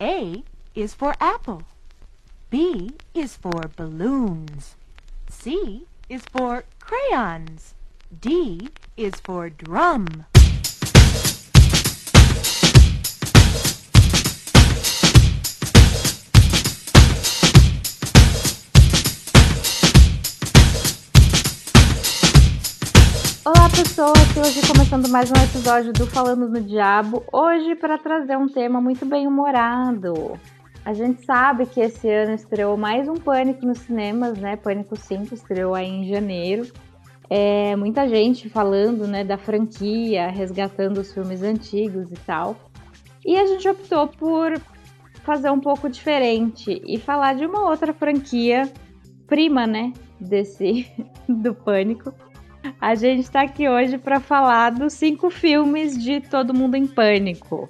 A is for apple. B is for balloons. C is for crayons. D is for drum. Pessoas, hoje começando mais um episódio do Falando no Diabo, hoje para trazer um tema muito bem humorado. A gente sabe que esse ano estreou mais um Pânico nos cinemas, né? Pânico 5 estreou aí em janeiro. É, muita gente falando né, da franquia, resgatando os filmes antigos e tal. E a gente optou por fazer um pouco diferente e falar de uma outra franquia prima, né? Desse do Pânico a gente está aqui hoje para falar dos cinco filmes de Todo Mundo em Pânico.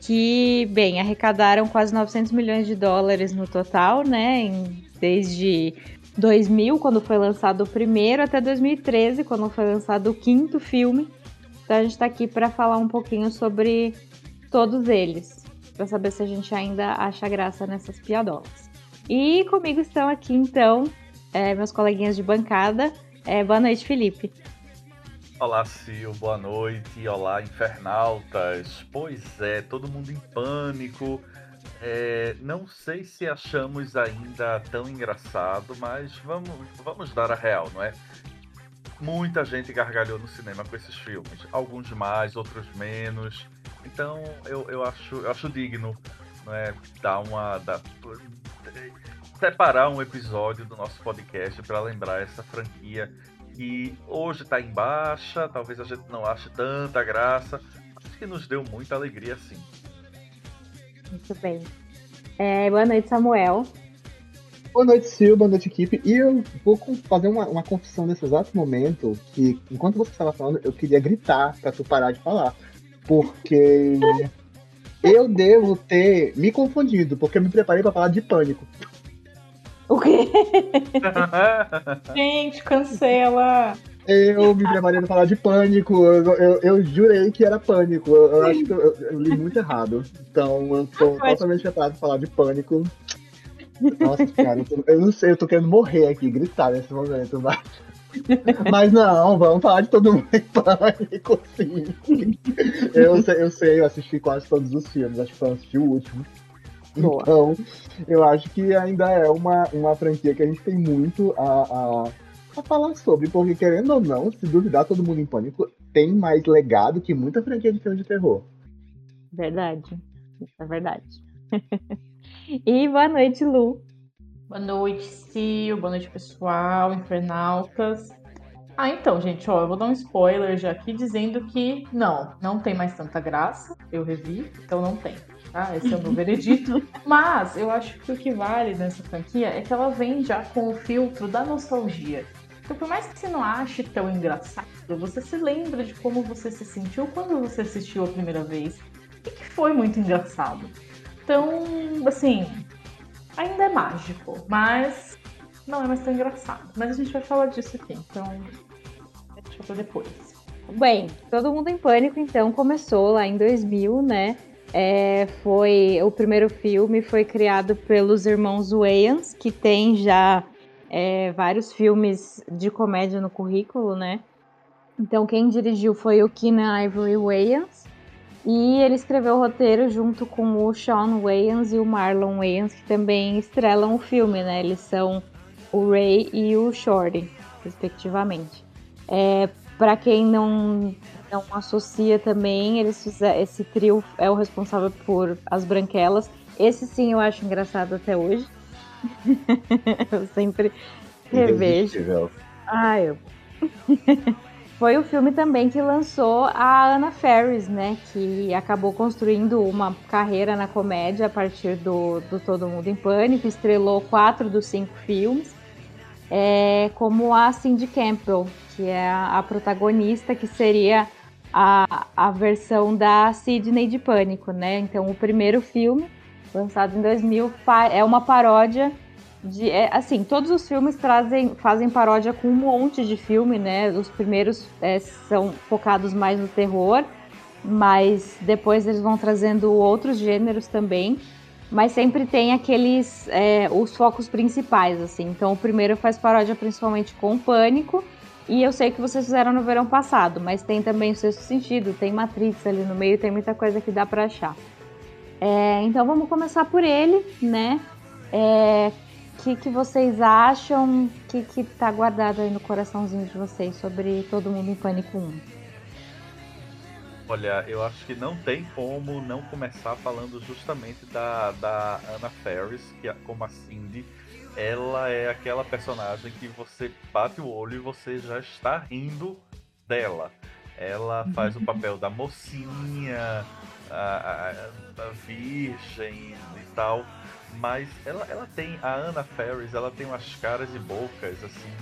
Que, bem, arrecadaram quase 900 milhões de dólares no total, né? Em, desde 2000, quando foi lançado o primeiro, até 2013, quando foi lançado o quinto filme. Então a gente está aqui para falar um pouquinho sobre todos eles, para saber se a gente ainda acha graça nessas piadolas. E comigo estão aqui, então, é, meus coleguinhas de bancada. É, boa noite, Felipe. Olá, Sil, boa noite. Olá, infernautas. Pois é, todo mundo em pânico. É, não sei se achamos ainda tão engraçado, mas vamos, vamos dar a real, não é? Muita gente gargalhou no cinema com esses filmes. Alguns mais, outros menos. Então eu, eu, acho, eu acho digno não é? dar uma. Dar, separar um episódio do nosso podcast para lembrar essa franquia que hoje está em baixa, talvez a gente não ache tanta graça, mas que nos deu muita alegria sim. Muito bem. É, boa noite, Samuel. Boa noite, Sil, boa noite, equipe. E eu vou fazer uma, uma confissão nesse exato momento, que enquanto você estava falando, eu queria gritar para tu parar de falar. Porque eu devo ter me confundido, porque eu me preparei para falar de pânico. O quê? Gente, cancela. Eu me preparei pra falar de pânico. Eu, eu, eu jurei que era pânico. Eu, eu acho que eu, eu, li muito errado. Então eu tô ah, totalmente preparado pra falar de pânico. Nossa, cara, eu, tô, eu, não sei, eu tô querendo morrer aqui, gritar nesse momento, mas. Mas não, vamos falar de todo mundo em pânico, sim. Eu, eu sei, eu assisti quase todos os filmes, acho que só assisti o último. Boa. Então, eu acho que ainda é uma, uma franquia que a gente tem muito a, a, a, falar sobre, porque querendo ou não, se duvidar, todo mundo em pânico tem mais legado que muita franquia de filme de terror. Verdade. Isso é verdade. e boa noite, Lu. Boa noite, Sil. Boa noite, pessoal, infernautas. Ah, então, gente, ó, eu vou dar um spoiler já aqui dizendo que não, não tem mais tanta graça. Eu revi, então não tem tá? Esse é o meu veredito. Mas eu acho que o que vale nessa franquia é que ela vem já com o filtro da nostalgia. Então, por mais que você não ache tão engraçado, você se lembra de como você se sentiu quando você assistiu a primeira vez. E que foi muito engraçado. Então, assim, ainda é mágico, mas não é mais tão engraçado. Mas a gente vai falar disso aqui, então deixa pra depois. Bem, Todo Mundo em Pânico, então, começou lá em 2000, né? É, foi o primeiro filme foi criado pelos irmãos Wayans, que tem já é, vários filmes de comédia no currículo, né? Então quem dirigiu foi o Keenan Ivory Wayans e ele escreveu o roteiro junto com o Sean Wayans e o Marlon Wayans, que também estrelam o filme, né? Eles são o Ray e o Shorty, respectivamente. É, Para quem não não associa também. Eles fizeram, esse trio é o responsável por As Branquelas. Esse sim eu acho engraçado até hoje. eu sempre revejo. Ah, eu. Foi o filme também que lançou a Anna Ferris, né? Que acabou construindo uma carreira na comédia a partir do, do Todo Mundo em Pânico. Estrelou quatro dos cinco filmes. É, como a Cindy Campbell, que é a, a protagonista, que seria a, a versão da Sidney de Pânico, né? Então, o primeiro filme, lançado em 2000, é uma paródia de. É, assim, todos os filmes trazem, fazem paródia com um monte de filme, né? Os primeiros é, são focados mais no terror, mas depois eles vão trazendo outros gêneros também. mas sempre tem aqueles é, os focos principais, assim. Então o primeiro faz paródia principalmente com o Pânico, e eu sei que vocês fizeram no verão passado, mas tem também o Sexto Sentido, tem Matrix ali no meio, tem muita coisa que dá para achar. É, então vamos começar por ele, né? O é, que, que vocês acham? O que, que tá guardado aí no coraçãozinho de vocês sobre Todo Mundo em Pânico 1? Olha, eu acho que não tem como não começar falando justamente da, da Anna Ferris, que como a Cindy, ela é aquela personagem que você bate o olho e você já está rindo dela. Ela faz o papel da mocinha, a, a, a virgem e tal. Mas ela, ela tem, a Anna Ferris, ela tem umas caras e bocas, assim,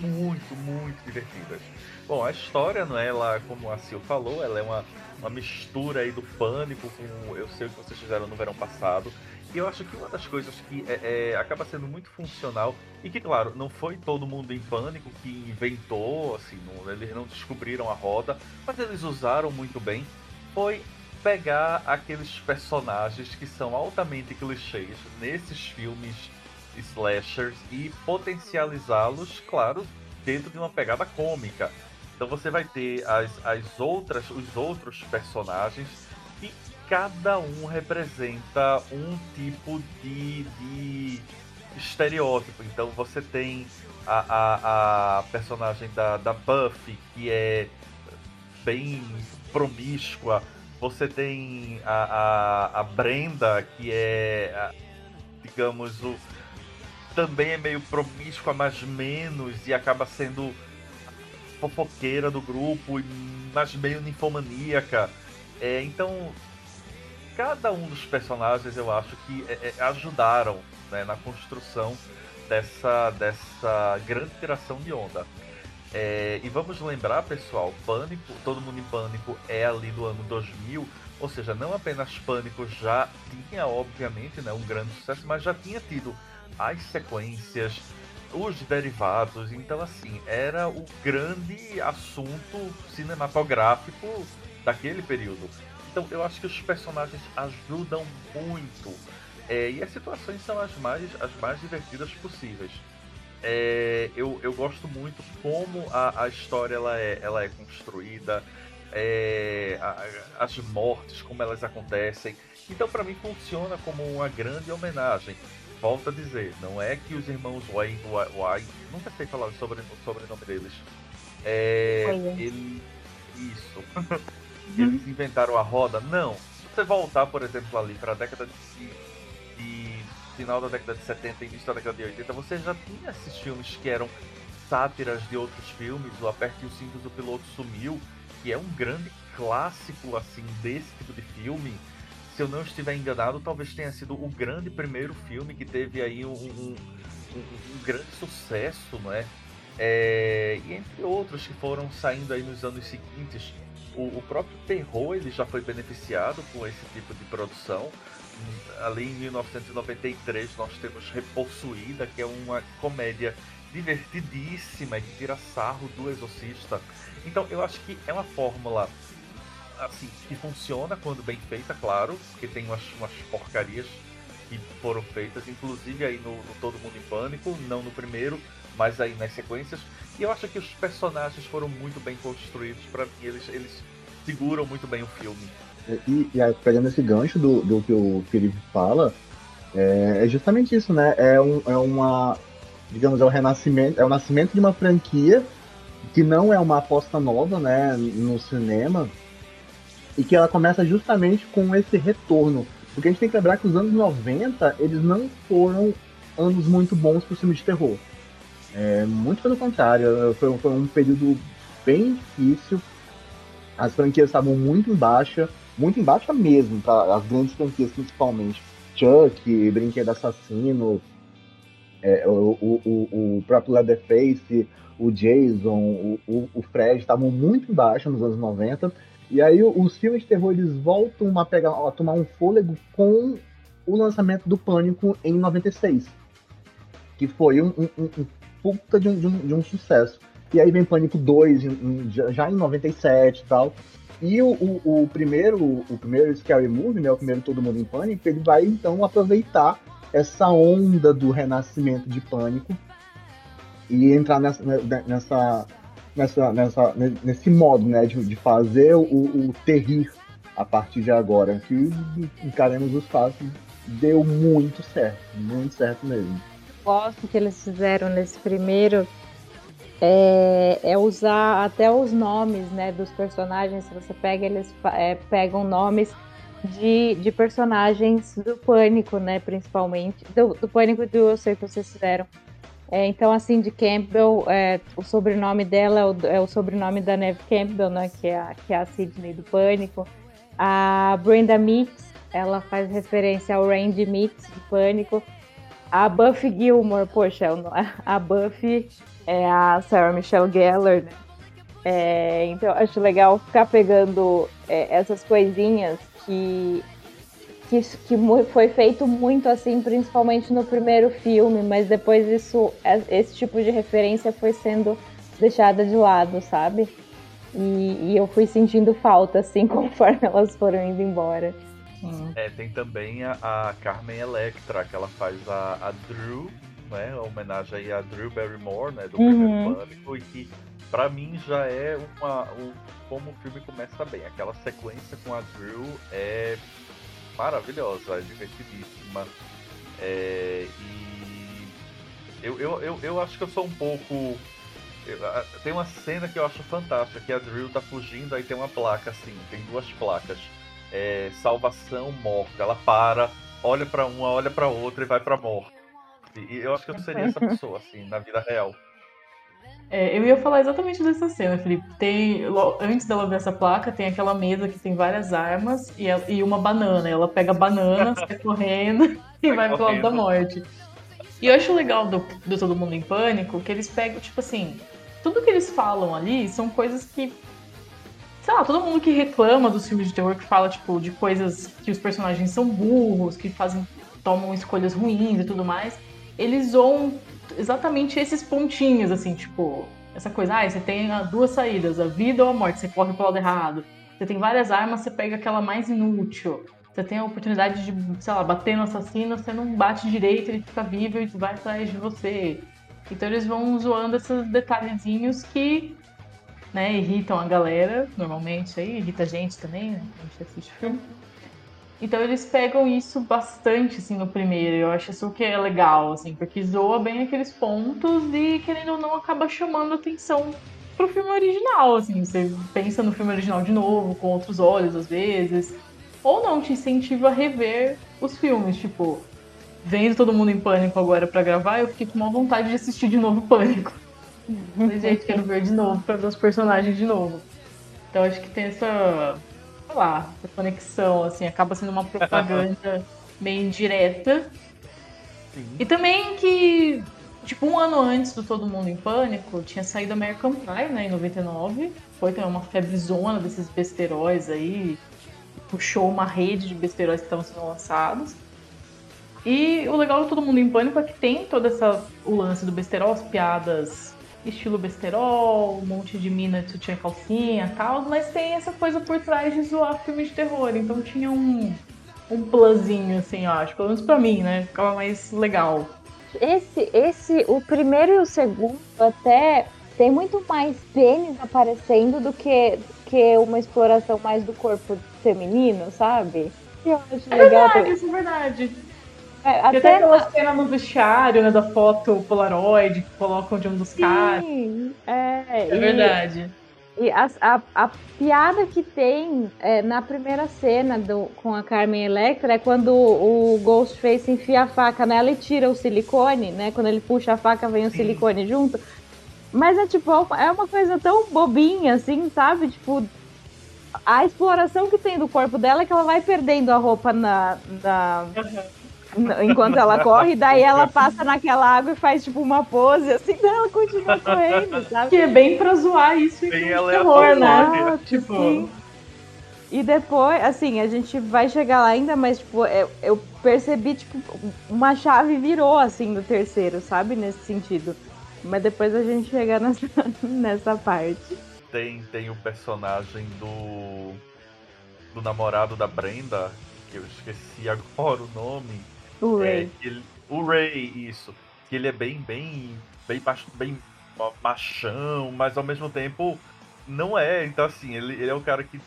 muito, muito divertidas. Bom, a história, não é? Ela, como a Sil falou, ela é uma, uma mistura aí do pânico com eu sei o que vocês fizeram no verão passado. E eu acho que uma das coisas que é, é, acaba sendo muito funcional, e que, claro, não foi todo mundo em pânico que inventou, assim, não, eles não descobriram a roda, mas eles usaram muito bem, foi pegar aqueles personagens que são altamente clichês nesses filmes slashers e potencializá-los, claro, dentro de uma pegada cômica. Então você vai ter as, as outras, os outros personagens cada um representa um tipo de, de estereótipo. Então você tem a, a, a personagem da, da Buffy, que é bem promíscua. Você tem a, a, a Brenda, que é, digamos, o, também é meio promíscua, mas menos, e acaba sendo fofoqueira do grupo, mas meio ninfomaníaca. É, então, cada um dos personagens eu acho que é, é, ajudaram né, na construção dessa, dessa grande tiração de onda. É, e vamos lembrar, pessoal, Pânico, Todo Mundo em Pânico é ali do ano 2000, ou seja, não apenas Pânico já tinha, obviamente, né, um grande sucesso, mas já tinha tido as sequências, os derivados. Então, assim, era o grande assunto cinematográfico daquele período. Então, eu acho que os personagens ajudam muito. É, e as situações são as mais, as mais divertidas possíveis. É, eu, eu gosto muito como a, a história ela é, ela é construída, é, a, as mortes, como elas acontecem. Então, para mim, funciona como uma grande homenagem volto a dizer, não é que os irmãos White, White nunca sei falar sobre o sobrenome deles. É, ele, isso. Eles inventaram a roda? Não. Se você voltar, por exemplo, ali para a década de, de, final da década de 70 e início da década de 80, você já tinha esses filmes que eram sátiras de outros filmes, o Aperte os Cintos do Piloto Sumiu, que é um grande clássico assim desse tipo de filme se eu não estiver enganado, talvez tenha sido o grande primeiro filme que teve aí um, um, um, um grande sucesso, não é? é? E entre outros que foram saindo aí nos anos seguintes, o, o, próprio terror ele já foi beneficiado com esse tipo de produção. Ali em 1993 nós temos Repossuída, que é uma comédia divertidíssima que tira sarro do Exorcista. Então eu acho que é uma fórmula assim, que funciona quando bem feita, claro, porque tem umas, umas porcarias que foram feitas, inclusive aí no, no, Todo Mundo em Pânico, não no primeiro, mas aí nas sequências. E eu acho que os personagens foram muito bem construídos, para mim eles, eles seguram muito bem o filme. E, e aí, pegando esse gancho do, do que o Felipe fala, é, é, justamente isso, né? É, um, é uma, digamos, é o renascimento, é o nascimento de uma franquia que não é uma aposta nova, né, no cinema, e que ela começa justamente com esse retorno. Porque a gente tem que lembrar que os anos 90, eles não foram anos muito bons para o filme de terror. É, muito pelo contrário, foi, foi um período bem difícil. As franquias estavam muito em baixa, muito em baixa mesmo, tá? as grandes franquias principalmente. Chuck, Brinquedo Assassino, é, o, o, o, o próprio Leatherface, o Jason, o, o, o Fred estavam muito em baixa nos anos 90 e aí os filmes de terror eles voltam a, pegar, a tomar um fôlego com o lançamento do Pânico em 96. Que foi um, um, um puta de um, de um, de um, sucesso. E aí vem Pânico 2 em, em, já em 97 e tal. E o, o, o, primeiro, o primeiro Scary Movie, né, o primeiro Todo Mundo em Pânico, ele vai então aproveitar essa onda do renascimento de Pânico e entrar nessa, né, nessa, nessa, nessa nesse modo, né, de, de fazer o, o terrir a partir de agora, que encaremos os fatos, deu muito certo, muito certo mesmo. Gosto que eles fizeram nesse primeiro é, é, usar até os nomes né, dos personagens. Se você pega, eles é, pegam nomes de, de personagens do Pânico, né? Principalmente. Do, do Pânico do Eu Sei Que Vocês Fizeram. É, então, assim, de Campbell, é, o sobrenome dela é o, é o, sobrenome da Neve Campbell, né? Que é, a, que é a Sidney do Pânico. A Brenda Mix, ela faz referência ao Randy Mix do Pânico. A Buffy Gilmore, poxa, a Buffy é a Sarah Michelle Gellar, né? É, então acho legal ficar pegando é, essas coisinhas que, que, que foi feito muito assim, principalmente no primeiro filme, mas depois isso, é, esse tipo de referência foi sendo deixada de lado, sabe? E, e eu fui sentindo falta, assim, conforme elas foram indo embora. É, tem também a, a, Carmen Electra, que ela faz a, a Drew né? A homenagem aí a Drew Barrymore, né? Do uhum. primeiro Pânico, e que pra mim já é uma. Um, como o filme começa bem. Aquela sequência com a Drew é maravilhosa, é divertidíssima. É, e eu, eu, eu, eu acho que eu sou um pouco. tem uma cena que eu acho fantástica, que a Drew tá fugindo, aí tem uma placa assim, tem duas placas. É, salvação, morte. Ela para, olha para uma, olha para outra e vai para morte. E eu acho que eu seria essa pessoa, assim, na vida real. É, eu ia falar exatamente dessa cena, Felipe. Tem, antes dela ver essa placa, tem aquela mesa que tem várias armas e, ela, e uma banana. Ela pega a banana, sai correndo e vai, vai pro lado da morte. E eu acho legal do, do Todo Mundo em Pânico que eles pegam, tipo assim, tudo que eles falam ali são coisas que. Sei lá, todo mundo que reclama dos filmes de terror, que fala, tipo, de coisas que os personagens são burros, que fazem. tomam escolhas ruins e tudo mais eles zoam exatamente esses pontinhos, assim, tipo, essa coisa, ah, você tem duas saídas, a vida ou a morte, você corre pro lado errado. Você tem várias armas, você pega aquela mais inútil. Você tem a oportunidade de, sei lá, bater no assassino, você não bate direito, ele fica vivo e vai atrás de você. Então eles vão zoando esses detalhezinhos que, né, irritam a galera, normalmente aí, irrita a gente também, né? A gente assiste filme. Então eles pegam isso bastante, assim, no primeiro. Eu acho isso que é legal, assim, porque zoa bem aqueles pontos e, querendo ou não, acaba chamando atenção pro filme original, assim. Você pensa no filme original de novo, com outros olhos, às vezes. Ou não, te incentiva a rever os filmes, tipo... Vendo todo mundo em pânico agora para gravar, eu fiquei com uma vontade de assistir de novo Pânico. Falei, gente, quero ver de novo, pra ver os personagens de novo. Então acho que tem essa sei lá, conexão, assim, acaba sendo uma propaganda meio indireta. Sim. E também que, tipo, um ano antes do Todo Mundo em Pânico, tinha saído American Pie, né, em 99. Foi também uma febrezona desses besteróis aí. Puxou uma rede de besteróis que estavam sendo lançados. E o legal do Todo Mundo em Pânico é que tem todo essa, o lance do besterol, as piadas estilo besterol, um monte de mina de sutiã calcinha tal, mas tem essa coisa por trás de zoar filme de terror. Então tinha um, um plusinho, assim, eu acho. Pelo menos pra mim, né? Ficava mais legal. Esse, esse, o primeiro e o segundo até tem muito mais pênis aparecendo do que, que uma exploração mais do corpo feminino, sabe? Eu acho é legal. Verdade, isso é verdade. É, até, até aquela cena no vestiário, né, da foto Polaroid que colocam de um dos Sim, caras. É, é e, verdade. E a, a, a, piada que tem é, na primeira cena do, com a Carmen Electra é quando o, o Ghostface enfia a faca nela e tira o silicone, né? Quando ele puxa a faca, vem o Sim. silicone junto. Mas é tipo, é uma coisa tão bobinha, assim, sabe? Tipo, a exploração que tem do corpo dela é que ela vai perdendo a roupa na. na... Uhum enquanto ela corre, daí ela passa naquela água e faz tipo uma pose, assim, daí ela continua correndo, sabe? Que é bem pra zoar isso e terror, né? Tipo. Sim. E depois, assim, a gente vai chegar lá ainda, mas, tipo, eu, percebi, tipo, uma chave virou, assim, no terceiro, sabe? Nesse sentido. Mas depois a gente chega nessa, nessa parte. tem, tem o personagem do. do namorado da Brenda, que eu esqueci agora o nome. O É, Ray. que ele- o Ray, isso. Que ele é bem, bem, bem, mach- bem ma- machão, mas ao mesmo tempo não é. Então, assim, ele, ele é o cara que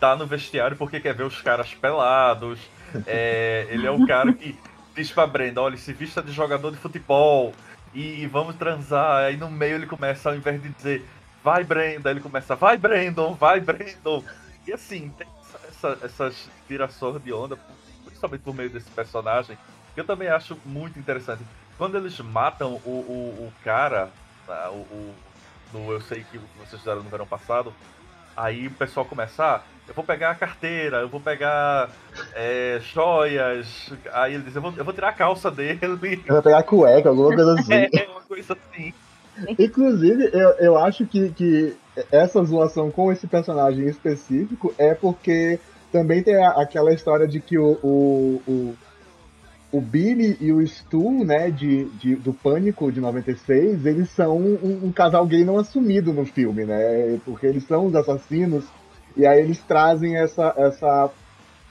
tá no vestiário porque quer ver os caras pelados. É, ele é o cara que diz pra Brenda, olha, se vista de jogador de futebol e, e vamos transar. Aí no meio ele começa, ao invés de dizer, vai Brenda, ele começa, vai Brandon, vai Brandon. E assim, tem essa- essa- essas virações de onda, principalmente por meio desse personagem, que eu também acho muito interessante. Quando eles matam o, o, o cara, ah, o, o- no Eu Sei Que vocês fizeram no verão passado, aí o pessoal começa, ah, eu vou pegar a carteira, eu vou pegar é, joias, aí ele diz, eu vou, eu vou tirar a calça dele. Eu vou pegar cueca, alguma coisa assim. É uma coisa assim. Inclusive, eu, eu acho que, que essa zoação com esse personagem específico é porque também tem a- aquela história de que o, o, o, o Billy e o Stu, né, de, de- do Pânico de 96, eles são um, um casal gay não assumido no filme, né? Porque eles são os assassinos, e aí eles trazem essa, essa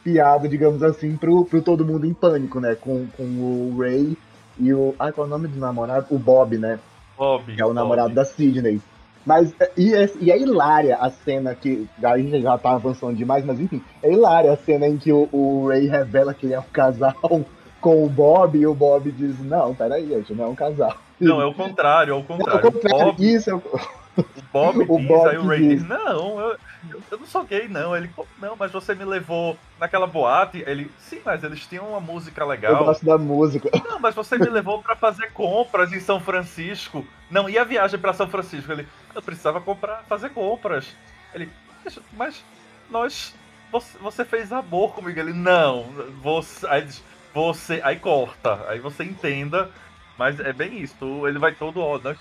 piada, digamos assim, pro, pro Todo Mundo em Pânico, né? Com, com o Ray e o. Ai, qual é o nome do namorado? O Bob, né? Bob. que é o namorado Bob. da Sidney. Mas, é- e é, e é hilária a cena que. A gente já tá avançando demais, mas enfim, é hilária a cena em que o, o Ray revela que ele é um casal com o Bob e o Bob diz: Não, peraí, gente, não é um casal. Não, é o contrário, é o contrário. ao contrário, Bob, isso é o. o Bob o diz, Bob aí o Ray diz. diz, não, eu, eu- eu não sou gay, não. Ele, "Como não, mas você me levou naquela boate. Ele, sim, mas eles tinham uma música Eu legal. gosto da música. Não, mas você me levou pra fazer compras em São Francisco. Não, e a viagem pra São Francisco? Ele, eu precisava comprar, fazer compras. Ele, "Deixa- mas nós, você, você fez amor comigo. Ele, não, você, aí você, aí corta, aí você entenda. Mas é bem isso, ele vai todo, ó, nós,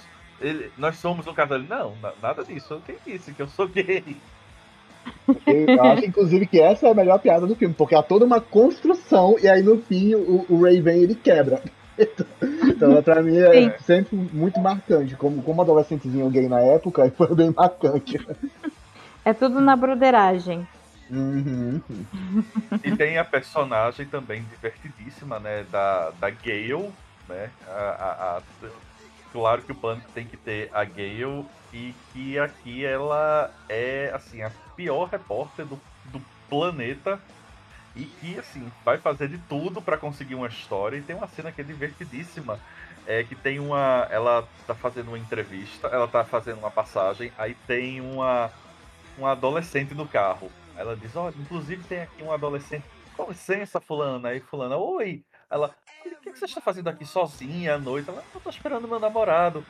ele- nós somos um casal. Ele, não, na- nada disso, quem disse que eu sou gay? Eu acho, inclusive, que essa é a melhor piada do filme, porque há toda uma construção e aí no fim o, o Ray vem e ele quebra. Então, pra mim, é Sim. sempre muito marcante. Como, como adolescentezinho gay na época, foi bem marcante. É tudo na broderagem. Uhum. E tem a personagem também divertidíssima, né? Da, da Gale, né? A, a- a- claro que o Pânico tem que ter a Gale e que aqui ela é, assim, a pior repórter do, do planeta e que, assim, vai fazer de tudo pra conseguir uma história. E tem uma cena que é divertidíssima. É que tem uma. Ela tá fazendo uma entrevista, ela tá fazendo uma passagem, aí tem uma, uma adolescente no carro. Ela diz, olha, inclusive tem aqui um adolescente. Com licença, fulana. Aí fulana, oi. Ela, o que, você está fazendo aqui sozinha à noite? Ela, eu tô esperando meu namorado.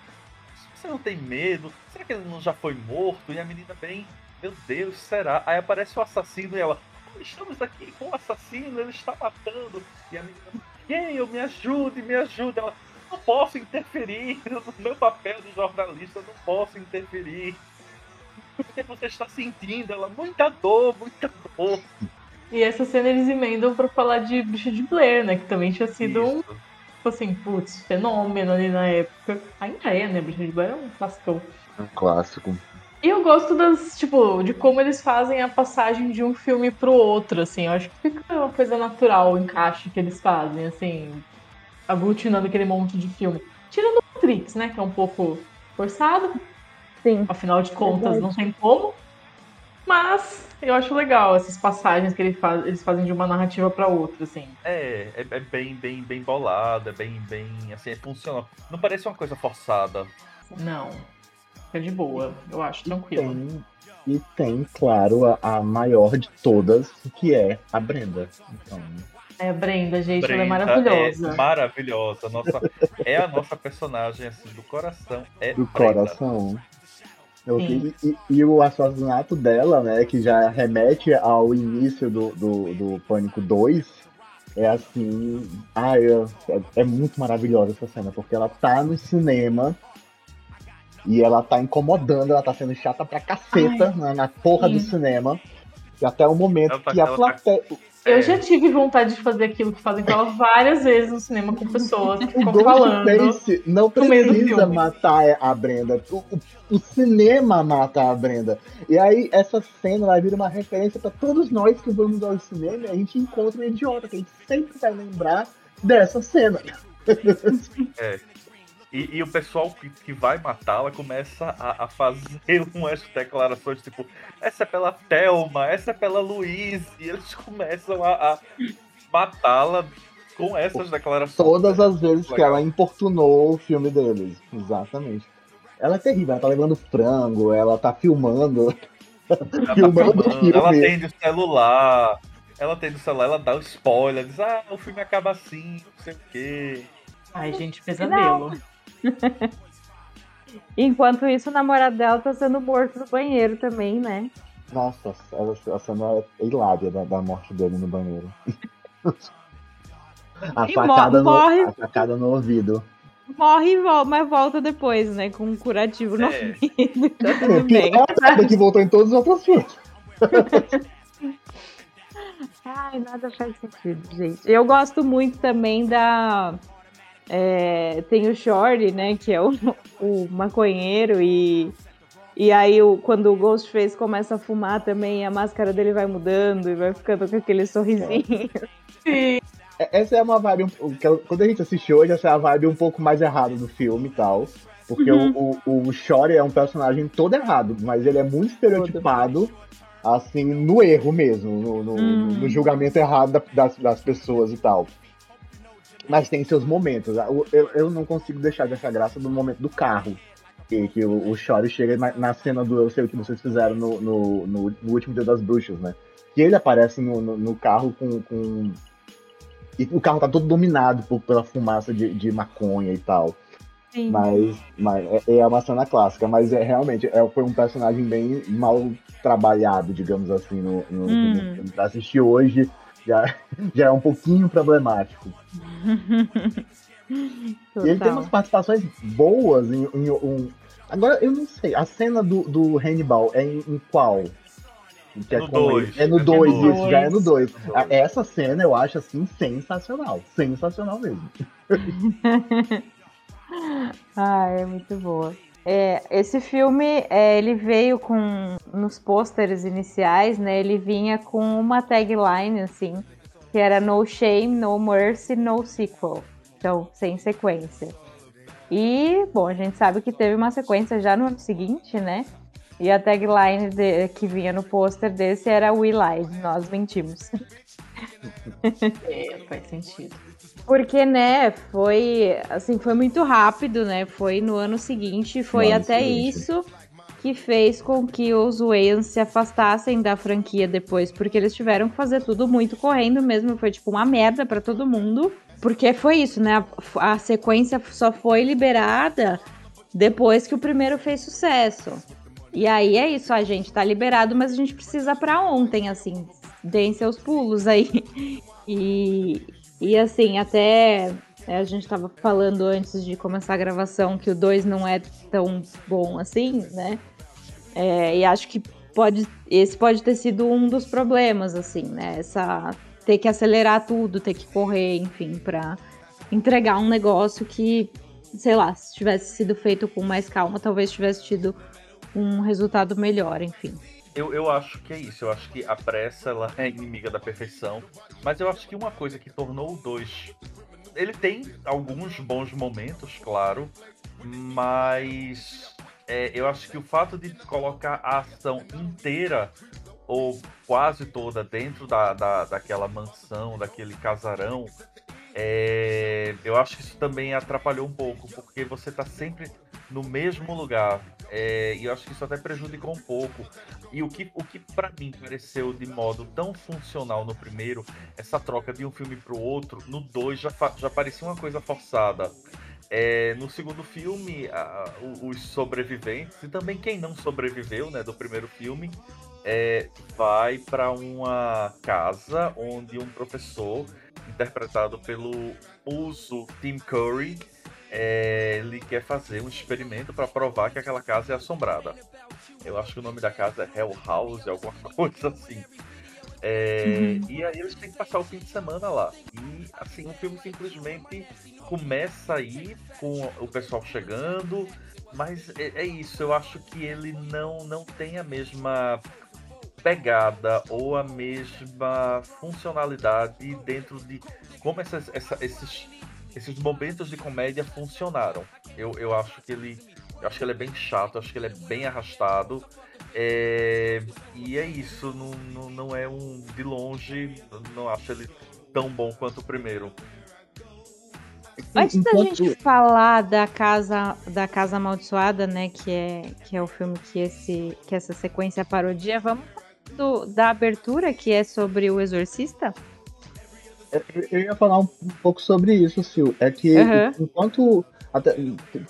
Você não tem medo? Será que ele não já foi morto? E a menina bem, meu Deus, será? Aí aparece o assassino e ela, "Ah, estamos aqui com o assassino, ele está matando. E a menina, quem? Eu me ajude, me ajude. Ela, não posso interferir no meu papel de jornalista, não posso interferir. O que você está sentindo? Ela, muita dor, muita dor. E essa cena eles emendam pra falar de Bicho de Blair, né? Que também tinha sido um, Isso. tipo assim, putz, fenômeno ali na época. Ainda é, né? Bicho de Blair é um classicão. Um clássico. E eu gosto das, tipo, de como eles fazem a passagem de um filme pro outro, assim. Eu acho que fica uma coisa natural o encaixe que eles fazem, assim, aglutinando aquele monte de filme. Tirando o Matrix, né? Que é um pouco forçado, Sim. afinal de contas Verdade. não tem como. Mas eu acho legal essas passagens que ele faz, eles fazem de uma narrativa pra outra, assim. É, é, é bem, bem, bem bolado, é bem, bem, assim, é funcional. Não parece uma coisa forçada. Não. É de boa, eu acho, tranquilo. Tem, e tem, claro, a, a maior de todas, que é a Brenda. Então, É a Brenda, gente, ela é Brenda maravilhosa. É maravilhosa. Nossa, é a nossa personagem, assim, do coração. É do Brenda. coração. E, e- o assassinato dela, né, que já remete ao início do, do, do Pânico 2, é assim. Ah, é, é muito maravilhosa essa cena, porque ela tá no cinema e ela tá incomodando, ela tá sendo chata pra caceta na, na porra do sim. cinema. E até o momento Ela tá- que a tá- plateia. Eu já tive vontade de fazer aquilo que fazem com ela várias vezes no cinema com pessoas que O ficam falando. Ghostface não precisa matar a Brenda. O, o- o cinema mata a Brenda. E aí, essa cena vai vir uma referência pra todos nós que vamos ao cinema e a gente encontra um idiota, que a gente sempre vai lembrar dessa cena. E, e o pessoal que, que vai matá-la começa a, a fazer umas declarações tipo: essa é pela Thelma, essa é pela Luiz. E eles começam a, a matá-la com essas declarações. Todas as vezes que Legal. ela importunou o filme deles. Exatamente. Ela é terrível, ela tá levando frango, ela tá filmando. Ela, tá filmando filmando, filme. ela atende o celular. Ela atende o celular, ela dá o spoiler, diz: ah, o filme acaba assim, não sei o quê. Ai, gente, pesadelo. Enquanto isso, o namorado dela tá sendo morto no banheiro também, né? Nossa, ela- a cena é hilária da, da morte dele no banheiro. A facada, mo- morre. no, a facada no ouvido. Morre e volta, mas volta depois, né? Com um curativo no É. ouvido. Tá tudo Que bem. é que voltou em todos os outros filmes. Ai, nada faz sentido, gente. Eu gosto muito também da. É, tem o Shorty, né? Que é o, o maconheiro e. E aí, quando o Ghostface começa a fumar também, a máscara dele vai mudando e vai ficando com aquele sorrisinho. É, Essa é uma vibe. Quando a gente assistiu hoje, essa é a vibe um pouco mais errada do filme e tal. Porque Uhum. o, o, o Shory é um personagem todo errado, mas ele é muito estereotipado, assim, no erro mesmo, no, no- Hum. no julgamento errado da- das, das pessoas e tal. Mas tem seus momentos. Eu, eu, eu não consigo deixar de achar graça no momento do carro. Que, que o, o chega na, na cena do Eu Sei O Que Vocês Fizeram no, no, no, no último Dia das Bruxas, né? Que ele aparece no, no, no carro com, com. E o carro tá todo dominado por- pela fumaça de, de maconha e tal. Sim. Mas, mas é, é uma cena clássica, mas é realmente é, foi um personagem bem mal trabalhado, digamos assim, no, no, Hum. pra assistir hoje já, já é um pouquinho problemático. E ele tem umas participações boas em, em um. Agora, eu não sei, a cena do, do Hannibal é em, em qual? Que dois. ele. É no É no 2, dois. isso, já é no 2. No dois. Essa cena eu acho assim sensacional. Sensacional mesmo. Ah, é muito boa. É, esse filme, é, ele veio com, nos pôsteres iniciais, né, ele vinha com uma tagline, assim, que era No Shame, No Mercy, No Sequel. Então, sem sequência. E, bom, a gente sabe que teve uma sequência já no ano seguinte, né? E a tagline de- que vinha no pôster desse era We Lied, nós mentimos. É, faz sentido. Porque, né, foi assim, foi muito rápido, né? Foi no ano seguinte, foi No ano até seguinte. isso que fez com que os Wayans se afastassem da franquia depois, porque eles tiveram que fazer tudo muito correndo mesmo, foi tipo uma merda pra todo mundo, porque foi isso, né? A, a sequência só foi liberada depois que o primeiro fez sucesso. E aí é isso, a gente tá liberado, mas a gente precisa pra ontem, assim, deem seus pulos aí. E, e assim, até é, a gente tava falando antes de começar a gravação que o 2 não é tão bom assim, né? É, e acho que pode, esse pode ter sido um dos problemas, assim, né? Essa ter que acelerar tudo, ter que correr, enfim, pra entregar um negócio que, sei lá, se tivesse sido feito com mais calma, talvez tivesse tido um resultado melhor, enfim. Eu, eu acho que é isso. Eu acho que a pressa ela é inimiga da perfeição. Mas eu acho que uma coisa que tornou o 2. Ele tem alguns bons momentos, claro. Mas é, eu acho que o fato de colocar a ação inteira, ou quase toda, dentro da, da, daquela mansão, daquele casarão. É, eu acho que isso também atrapalhou um pouco, porque você tá sempre no mesmo lugar. É, e eu acho que isso até prejudicou um pouco. E o que, o que para mim pareceu de modo tão funcional no primeiro, essa troca de um filme pro outro, no 2 já, já parecia uma coisa forçada. É, no segundo filme, a- o- os sobreviventes, e também quem não sobreviveu né, do primeiro filme, é, vai para uma casa onde um professor, interpretado pelo Uso Tim Curry, é, ele quer fazer um experimento para provar que aquela casa é assombrada. Eu acho que o nome da casa é Hell House, alguma coisa assim. É, uhum. E aí eles têm que passar o fim de semana lá. E assim, o filme simplesmente começa aí com o pessoal chegando, mas é, é isso, eu acho que ele não, não tem a mesma pegada ou a mesma funcionalidade dentro de como essas, essa, esses, esses momentos de comédia funcionaram. Eu, eu acho que ele. Eu acho que ele é bem chato, acho que ele é bem arrastado. É, e é isso, não, não, não é um. De longe, não acho ele tão bom quanto o primeiro. Antes da gente falar da casa da casa amaldiçoada, né, que é que é o filme que esse que essa sequência parodia, vamos do, da abertura que é sobre o exorcista? É, eu ia falar um, pouco sobre isso, Sil. É que uhum. enquanto até,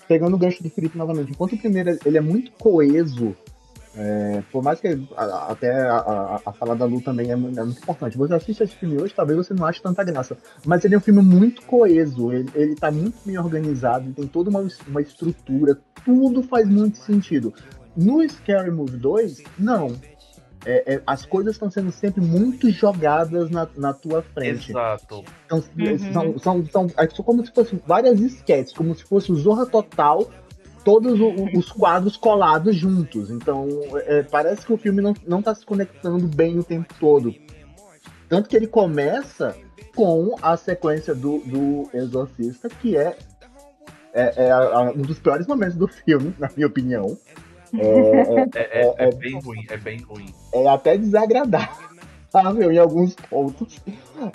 pegando o gancho do Felipe novamente, enquanto o primeiro ele é muito coeso é, por mais que a, até a, a, a, fala da Lu também é, é, muito importante. Você assiste esse filme hoje, talvez você não ache tanta graça. Mas ele é um filme muito coeso, ele, ele tá muito bem organizado, tem toda uma, uma estrutura, tudo faz muito sentido. No Scary Movie 2, não. É, é, as coisas estão sendo sempre muito jogadas na, na tua frente. Exato. Então, uhum. são, são, são, é como se fossem várias sketches, como se fosse o Zorra Total todos os quadros colados juntos. Então, é, parece que o filme não, não tá se conectando bem o tempo todo. Tanto que ele começa com a sequência do, do Exorcista, que é, é, é um dos piores momentos do filme, na minha opinião. É, é, é bem ruim, é bem ruim. É até desagradável em alguns pontos.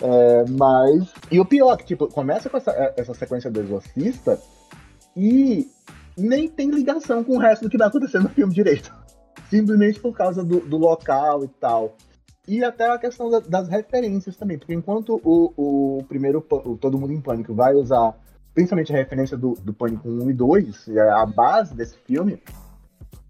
É, mas. E o pior, que tipo, começa com essa, essa sequência do Exorcista e nem tem ligação com o resto do que vai acontecer no filme direito. Simplesmente por causa do, do local e tal. E até a questão da, das referências também, porque enquanto o, o primeiro, o Todo Mundo em Pânico, vai usar principalmente a referência do, do Pânico 1 e 2, é a base desse filme,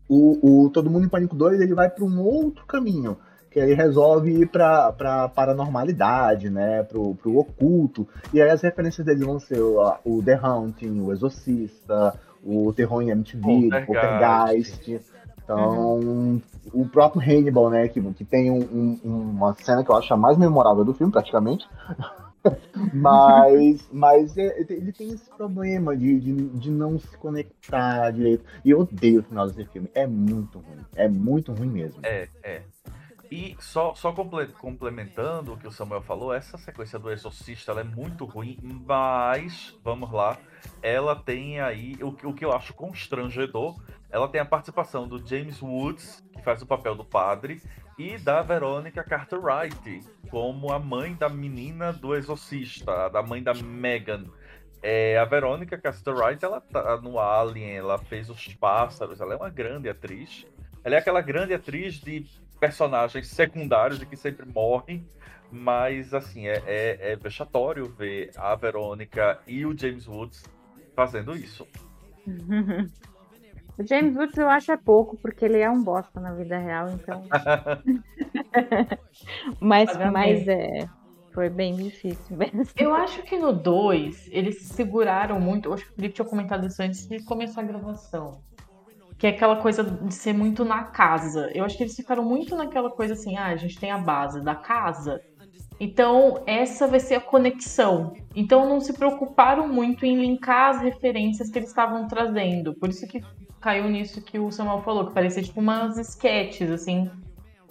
o, o Todo Mundo em Pânico 2 ele vai para um outro caminho, que ele resolve ir para pra paranormalidade, né, pro, pro oculto, e aí as referências dele vão ser o, o The Haunting, o Exorcista, o Terror em MTV, o Poltergeist. Então, uhum. o próprio Hannibal, né, que, que tem um, um, uma cena que eu acho a mais memorável do filme, praticamente. mas mas é, ele tem esse problema de, de, de, não se conectar direito. E eu odeio o final desse filme. É muito ruim. É muito ruim mesmo. É, é. E só, só complementando o que o Samuel falou, essa sequência do Exorcista é muito ruim, mas, vamos lá, ela tem aí, o, o que eu acho constrangedor, ela tem a participação do James Woods, que faz o papel do padre, e da Veronica Cartwright, como a mãe da menina do Exorcista, da mãe da Megan. É, a Verônica Cartwright, ela tá no Alien, ela fez Os Pássaros, ela é uma grande atriz. Ela é aquela grande atriz de personagens secundários e que sempre morrem. Mas, assim, é, é, é vexatório ver a Verônica e o James Woods fazendo isso. O James Woods eu acho é pouco, porque ele é um bosta na vida real, então. mas, mas é. Foi bem difícil mesmo. Eu acho que no 2 eles seguraram muito. Eu acho que o Felipe tinha comentado isso antes de começar a gravação que é aquela coisa de ser muito na casa. Eu acho que eles ficaram muito naquela coisa assim, ah, a gente tem a base da casa, então essa vai ser a conexão. Então não se preocuparam muito em linkar as referências que eles estavam trazendo. Por isso que caiu nisso que o Samuel falou, que parecia tipo umas sketches, assim,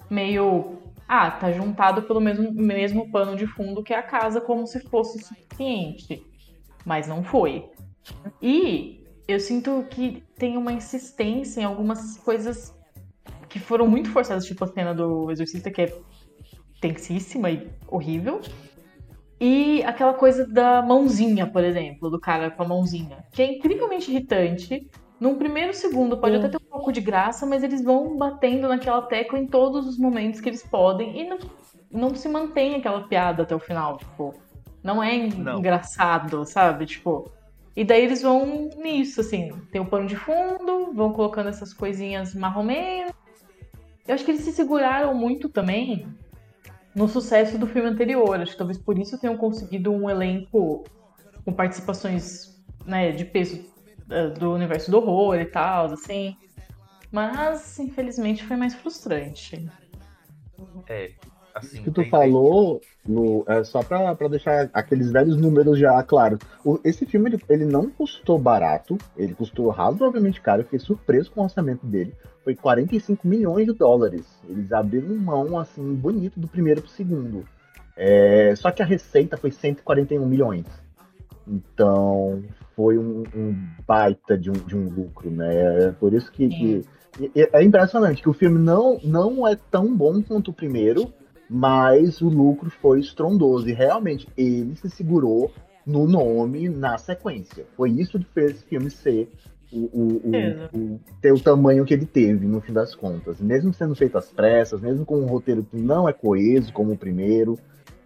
meio. Ah, tá juntado pelo mesmo, mesmo pano de fundo que a casa, como se fosse suficiente. Mas não foi. E eu sinto que tem uma insistência em algumas coisas que foram muito forçadas, tipo a cena do Exorcista, que é tensíssima e horrível. E aquela coisa da mãozinha, por exemplo, do cara com a mãozinha, que é incrivelmente irritante. Num primeiro segundo pode até ter um pouco de graça, mas eles vão batendo naquela tecla em todos os momentos que eles podem e não, não se mantém aquela piada até o final, tipo, não é não. engraçado, sabe? Tipo, e daí eles vão nisso, assim, tem o um pano de fundo, vão colocando essas coisinhas marromenas. Eu acho que eles se seguraram muito também no sucesso do filme anterior. Acho que talvez por isso tenham conseguido um elenco com participações né, de peso do universo do horror e tal, assim. Mas, infelizmente, foi mais frustrante. É, Assim, que tu tem- falou, Lu, é só pra, pra deixar aqueles velhos números já claros. O- Esse filme, ele, ele não custou barato, ele custou razoavelmente caro, eu fiquei surpreso com o orçamento dele. Foi 45 milhões de dólares. Eles abriram mão, assim, bonito do primeiro pro segundo. É, só que a receita foi 141 milhões. Então, foi um, um baita de um, de um lucro, né? É Por isso que, que- é impressionante que o filme não, não é tão bom quanto o primeiro, mas o lucro foi estrondoso. E realmente ele se segurou no nome, na sequência. Foi isso que fez esse filme ser o, o- o- o- ter o tamanho que ele teve, no fim das contas. Mesmo sendo feito às pressas, mesmo com um roteiro que não é coeso como o primeiro,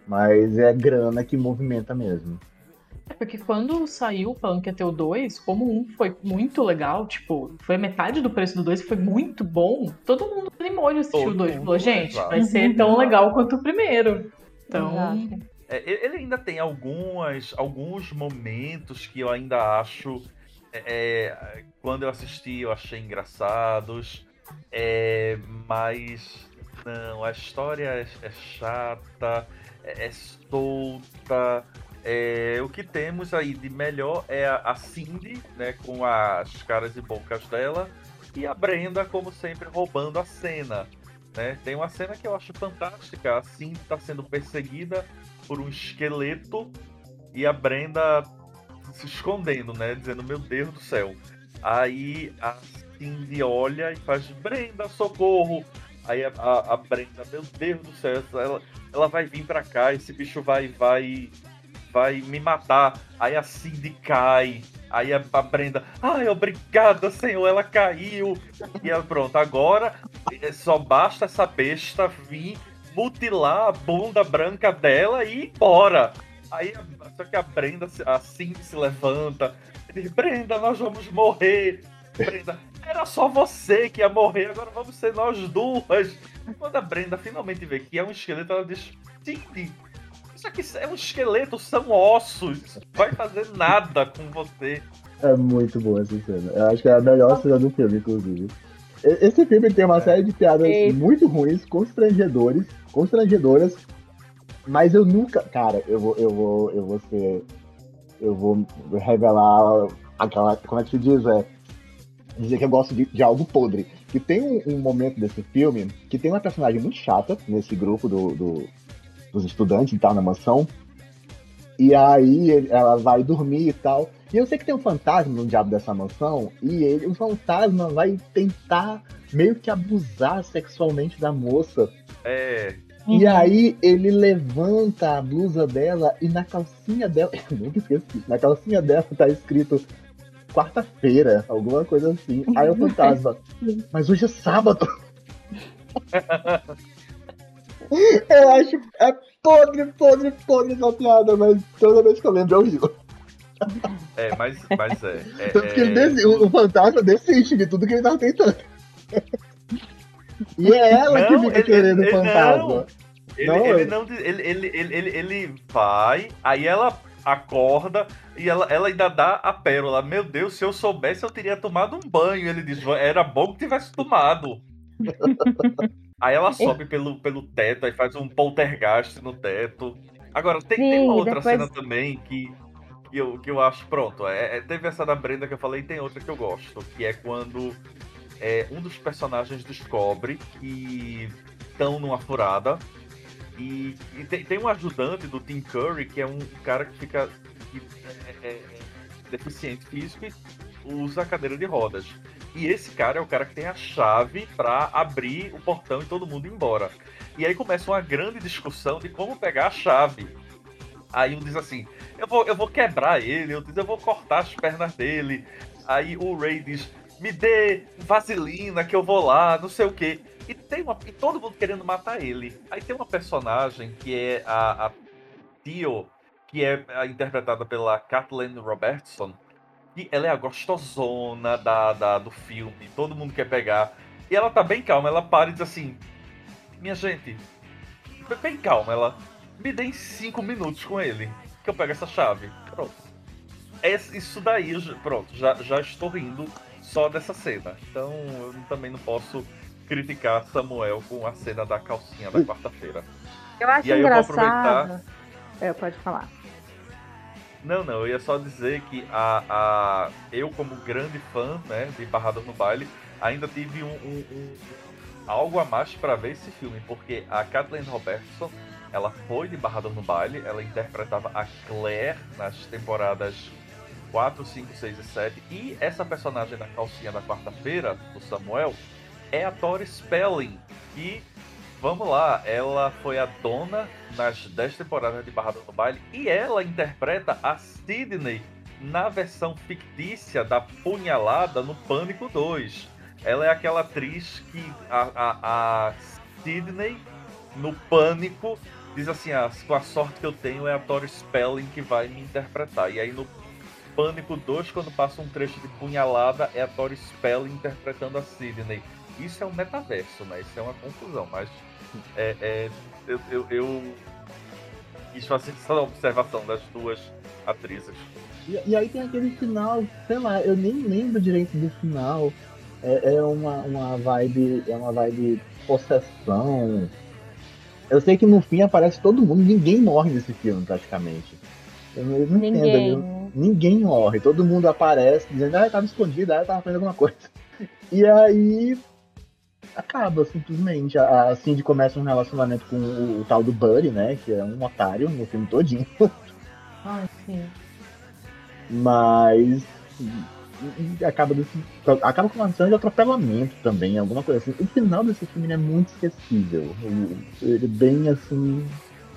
mas é grana que movimenta mesmo. É porque quando saiu falando que ia ter o 2, como um foi muito legal, tipo, foi metade do preço do 2, foi muito bom, todo mundo animou de assistir Todo o 2. mundo, Falou, gente, vai ser tão legal quanto o primeiro. Então, Exato. É, ele ele ainda tem algumas, alguns momentos que eu ainda acho. é, é, quando eu assisti, eu achei engraçados. é, mas. Não, a história é, é chata, é, é solta. É, o que temos aí de melhor é a, a Cindy, né, com as caras e bocas dela, e a Brenda, como sempre, roubando a cena. Né? Tem uma cena que eu acho fantástica. A Cindy está sendo perseguida por um esqueleto e a Brenda se escondendo, né? Dizendo, meu Deus do céu. Aí a Cindy olha e faz, Brenda, socorro! Aí a, a- a Brenda, meu Deus do céu, ela, ela vai vir pra cá, esse bicho vai, vai, vai me matar. Aí a Cindy cai. Aí a, Brenda, ai, obrigada, senhor, ela caiu. E ela, pronto, agora eh, só basta essa besta vir mutilar a bunda branca dela e ir embora. Aí, só que a Brenda, a Cindy se levanta e diz, Brenda, nós vamos morrer. Brenda, era só você que ia morrer, agora vamos ser nós duas. Quando a Brenda finalmente vê que é um esqueleto, ela diz, Cindy, isso aqui é um esqueleto, são ossos, isso não vai fazer nada com você. É muito boa essa cena. Eu acho que é a melhor cena do filme, inclusive. Esse filme tem uma série de piadas Eita. muito ruins, constrangedores, constrangedoras, mas eu nunca, cara, eu vou, eu vou, eu vou ser, eu vou revelar aquela, como é que se diz, é dizer que eu gosto de, de algo podre. Que tem um, um momento desse filme que tem uma personagem muito chata nesse grupo do, do- dos estudantes e tal na mansão. E aí ela vai dormir e tal. E eu sei que tem um fantasma no diabo dessa mansão, e ele, o fantasma vai tentar meio que abusar sexualmente da moça. É, E aí ele levanta a blusa dela e na calcinha dela, eu nunca esqueço disso, na calcinha dela tá escrito quarta-feira, alguma coisa assim. Aí o fantasma, mas hoje é sábado. eu acho é podre, podre, podre essa piada, mas toda vez que eu lembro eu rio. é, mas, mas é. é, Tanto que ele é- desi- o, o fantasma desiste de tudo que ele tava tentando. E é ela que Não, fica ele- querendo o ele- fantasma. Ele, Não, ele não. Ele, ele, ele, ele, ele vai, aí ela acorda e ela, ela ainda dá a pérola. Meu Deus, se eu soubesse, eu teria tomado um banho. Ele diz, era bom que tivesse tomado. aí ela sobe pelo, pelo teto, aí faz um poltergeist no teto. Agora, tem, tem Sim, uma outra depois- cena também que, que, eu, que eu acho, pronto, é, é- teve essa da Brenda que eu falei, e tem outra que eu gosto, que é quando é, um dos personagens descobre que estão numa furada e, e tem, tem um ajudante do Tim Curry que é um cara que fica que é, é- é deficiente físico e usa a cadeira de rodas. E esse cara é o cara que tem a chave para abrir o portão e todo mundo ir embora. E aí começa uma grande discussão de como pegar a chave. Aí um diz assim: eu vou, eu vou quebrar ele, outro diz: eu vou cortar as pernas dele. Aí o Ray diz: me dê vaselina que eu vou lá, não sei o quê. E, tem uma, e todo mundo querendo matar ele. Aí tem uma personagem que é a, a Tio, que é interpretada pela Kathleen Robertson. E ela é a gostosona da, da- do filme, todo mundo quer pegar. E ela tá bem calma, ela para e diz assim: Minha gente, bem calma, ela me dê cinco minutos com ele, que eu pego essa chave. Pronto. É isso daí, pronto, já, já estou rindo só dessa cena. Então eu também não posso criticar Samuel com a cena da calcinha da quarta-feira. Eu acho E aí eu vou engraçado. É, pode falar. Não, não, eu ia só dizer que a, a, eu, como grande fã né, de Barradas no Baile, ainda tive um, um- um- algo a mais para ver esse filme, porque a Kathleen Robertson, ela foi de Barradas no Baile, ela interpretava a Claire nas temporadas 4, 5, 6 e 7, e essa personagem da calcinha da quarta-feira, do Samuel, é a Tori Spelling, que, vamos lá, ela foi a dona nas 10 temporadas de Barradas no Baile e ela interpreta a Sidney na versão fictícia da Punhalada no Pânico 2. Ela é aquela atriz que a, a, a Sidney no Pânico diz assim: ah, com a sorte que eu tenho é a Tori Spelling que vai me interpretar. E aí no Pânico 2, quando passa um trecho de Punhalada, é a Tori Spelling interpretando a Sidney. Isso é um metaverso, né? Isso é uma confusão, mas é, é, eu, eu, eu quis fazer essa observação das duas atrizes. E, e aí tem aquele final, sei lá, eu nem lembro direito do final. É, é uma, uma vibe. É uma vibe possessão. Eu sei que no fim aparece todo mundo, ninguém morre nesse filme praticamente. Eu não, entendo. Ninguém. eu- ninguém morre, todo mundo aparece dizendo, ah, eu tava escondido, ah, eu tava fazendo alguma coisa. E aí acaba simplesmente. A, Cindy começa um relacionamento com o, o tal do Buddy, né? Que é um otário no filme todinho. Ai, sim. Mas acaba, desse, acaba com uma cena de atropelamento também, alguma coisa assim. O final desse filme é muito esquecível. Ele, ele bem assim,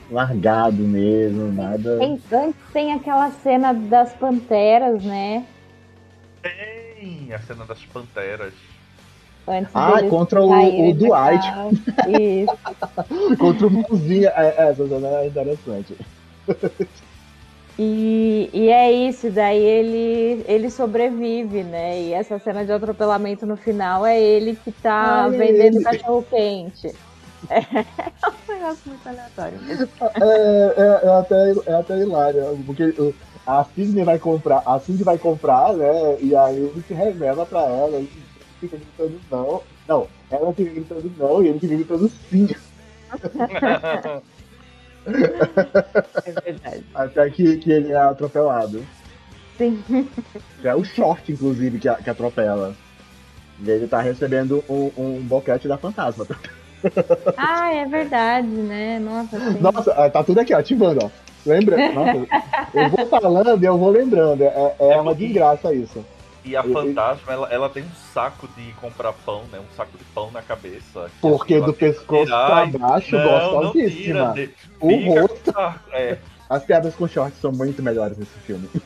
largado mesmo, nada. Tem- antes tem aquela cena das panteras, né? Tem a cena das panteras. Antes Ah, contra o- o Dwight. Isso. Contra o mãozinha. É, é, essa cena é interessante. E, e é isso, daí ele, ele sobrevive, né? E essa cena de atropelamento no final é ele que tá é vendendo ele. cachorro quente. É, um negócio muito aleatório mesmo. É, é, é até, é até hilário, porque a Sidney vai comprar, a Cindy vai comprar, né? E aí ele se revela pra ela, e fica gritando não. Não, ela fica gritando não e ele fica gritando sim. É verdade. Até que, que ele é atropelado. Sim. É o short, inclusive, que, a- que atropela. E ele tá recebendo um, um boquete da fantasma. Ah, é verdade, né? Nossa, sim. Nossa, ah, tá tudo aqui, ó, ativando, ó. Lembra? Nossa, eu vou falando e eu vou lembrando. É, é uma desgraça isso. E a Eu- fantasma, ela, ela tem um saco de comprar pão, né? Um saco de pão na cabeça. que Porque ela do pescoço tirar pra baixo, Não, não tira. gostosíssima. O rosto. É, As piadas com shorts são muito melhores nesse filme.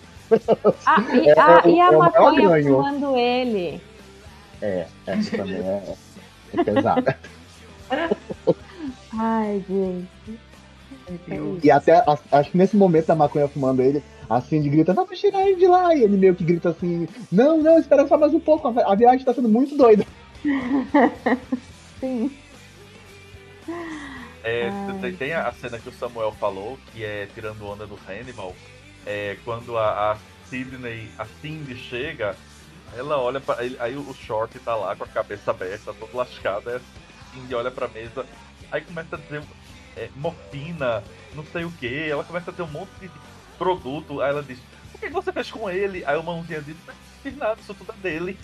Ah, e, É- ah, é e a é maconha ganho. fumando ele. É, essa também é, é pesada. Ai, gente. E até, a- acho que nesse momento da maconha fumando ele, a Cindy grita, vamos tirar ele de lá. E ele meio que grita assim, não, não, espera só mais um pouco, a vi- a viagem tá sendo muito doida. Sim. é, tem, tem a cena que o Samuel falou, que é tirando onda do Hannibal. É, quando a, a Sidney, a Cindy chega, ela olha para aí o short tá lá com a cabeça aberta, todo lascado, aí a Cindy olha pra mesa, aí começa a dizer é, morfina, não sei o que, ela começa a ter um monte de produto, aí ela diz, o que você fez com ele? Aí o mãozinha diz, não fiz nada, isso tudo é dele.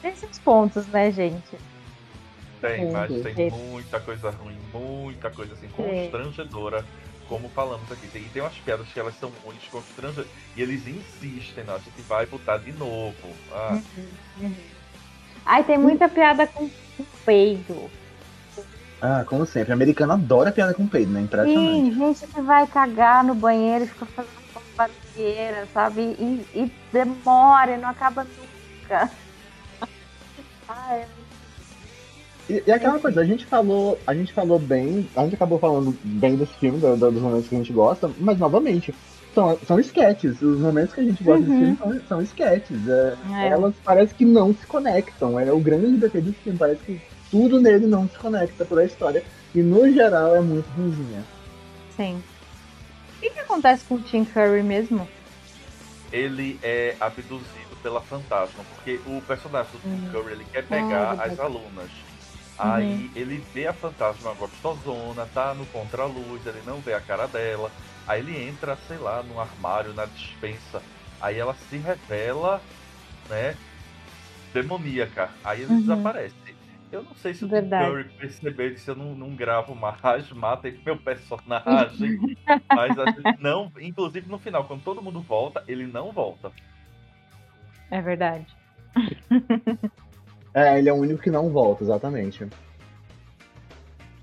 Tem seus pontos, né, gente? Tem, mas tem muita coisa ruim, muita coisa assim, constrangedora, como falamos aqui. Tem, tem umas piadas que elas são ruins, constrangedoras, e eles insistem, não, a gente vai botar de novo. Ah, Ai, tem muita piada com com peido. Ah, como sempre, americano adora piada com peido, né? Impressionante. Sim, gente que vai cagar no banheiro e fica fazendo barulheira, sabe? E, e demora e não acaba nunca. Ai, é E, e aquela coisa, a gente falou, a gente falou bem, a gente acabou falando bem desse filme, do- do- dos momentos que a gente gosta, mas novamente, são, são sketches. Os momentos que a gente gosta desse Uhum. filme são, são sketches. É, É. Elas parece que não se conectam. É o grande defeito desse filme, parece que tudo nele não se conecta por a história. E no geral é muito ruimzinha. Sim. O que, que acontece com o Tim Curry mesmo? ele é abduzido pela fantasma, porque o personagem do Tim Hum. Curry ele quer pegar Ah, as alunas. Aí ele vê a fantasma gostosona, tá no contraluz, ele não vê a cara dela. Aí ele entra, sei lá, no armário, na dispensa. Aí ela se revela, né? Demoníaca. Aí ele Uhum. desaparece. Eu não sei se o. Curry percebeu se eu não, não gravo mais, matem meu personagem. mas a gente não. Inclusive no final, quando todo mundo volta, ele não volta. É verdade. É, ele é o único que não volta, exatamente.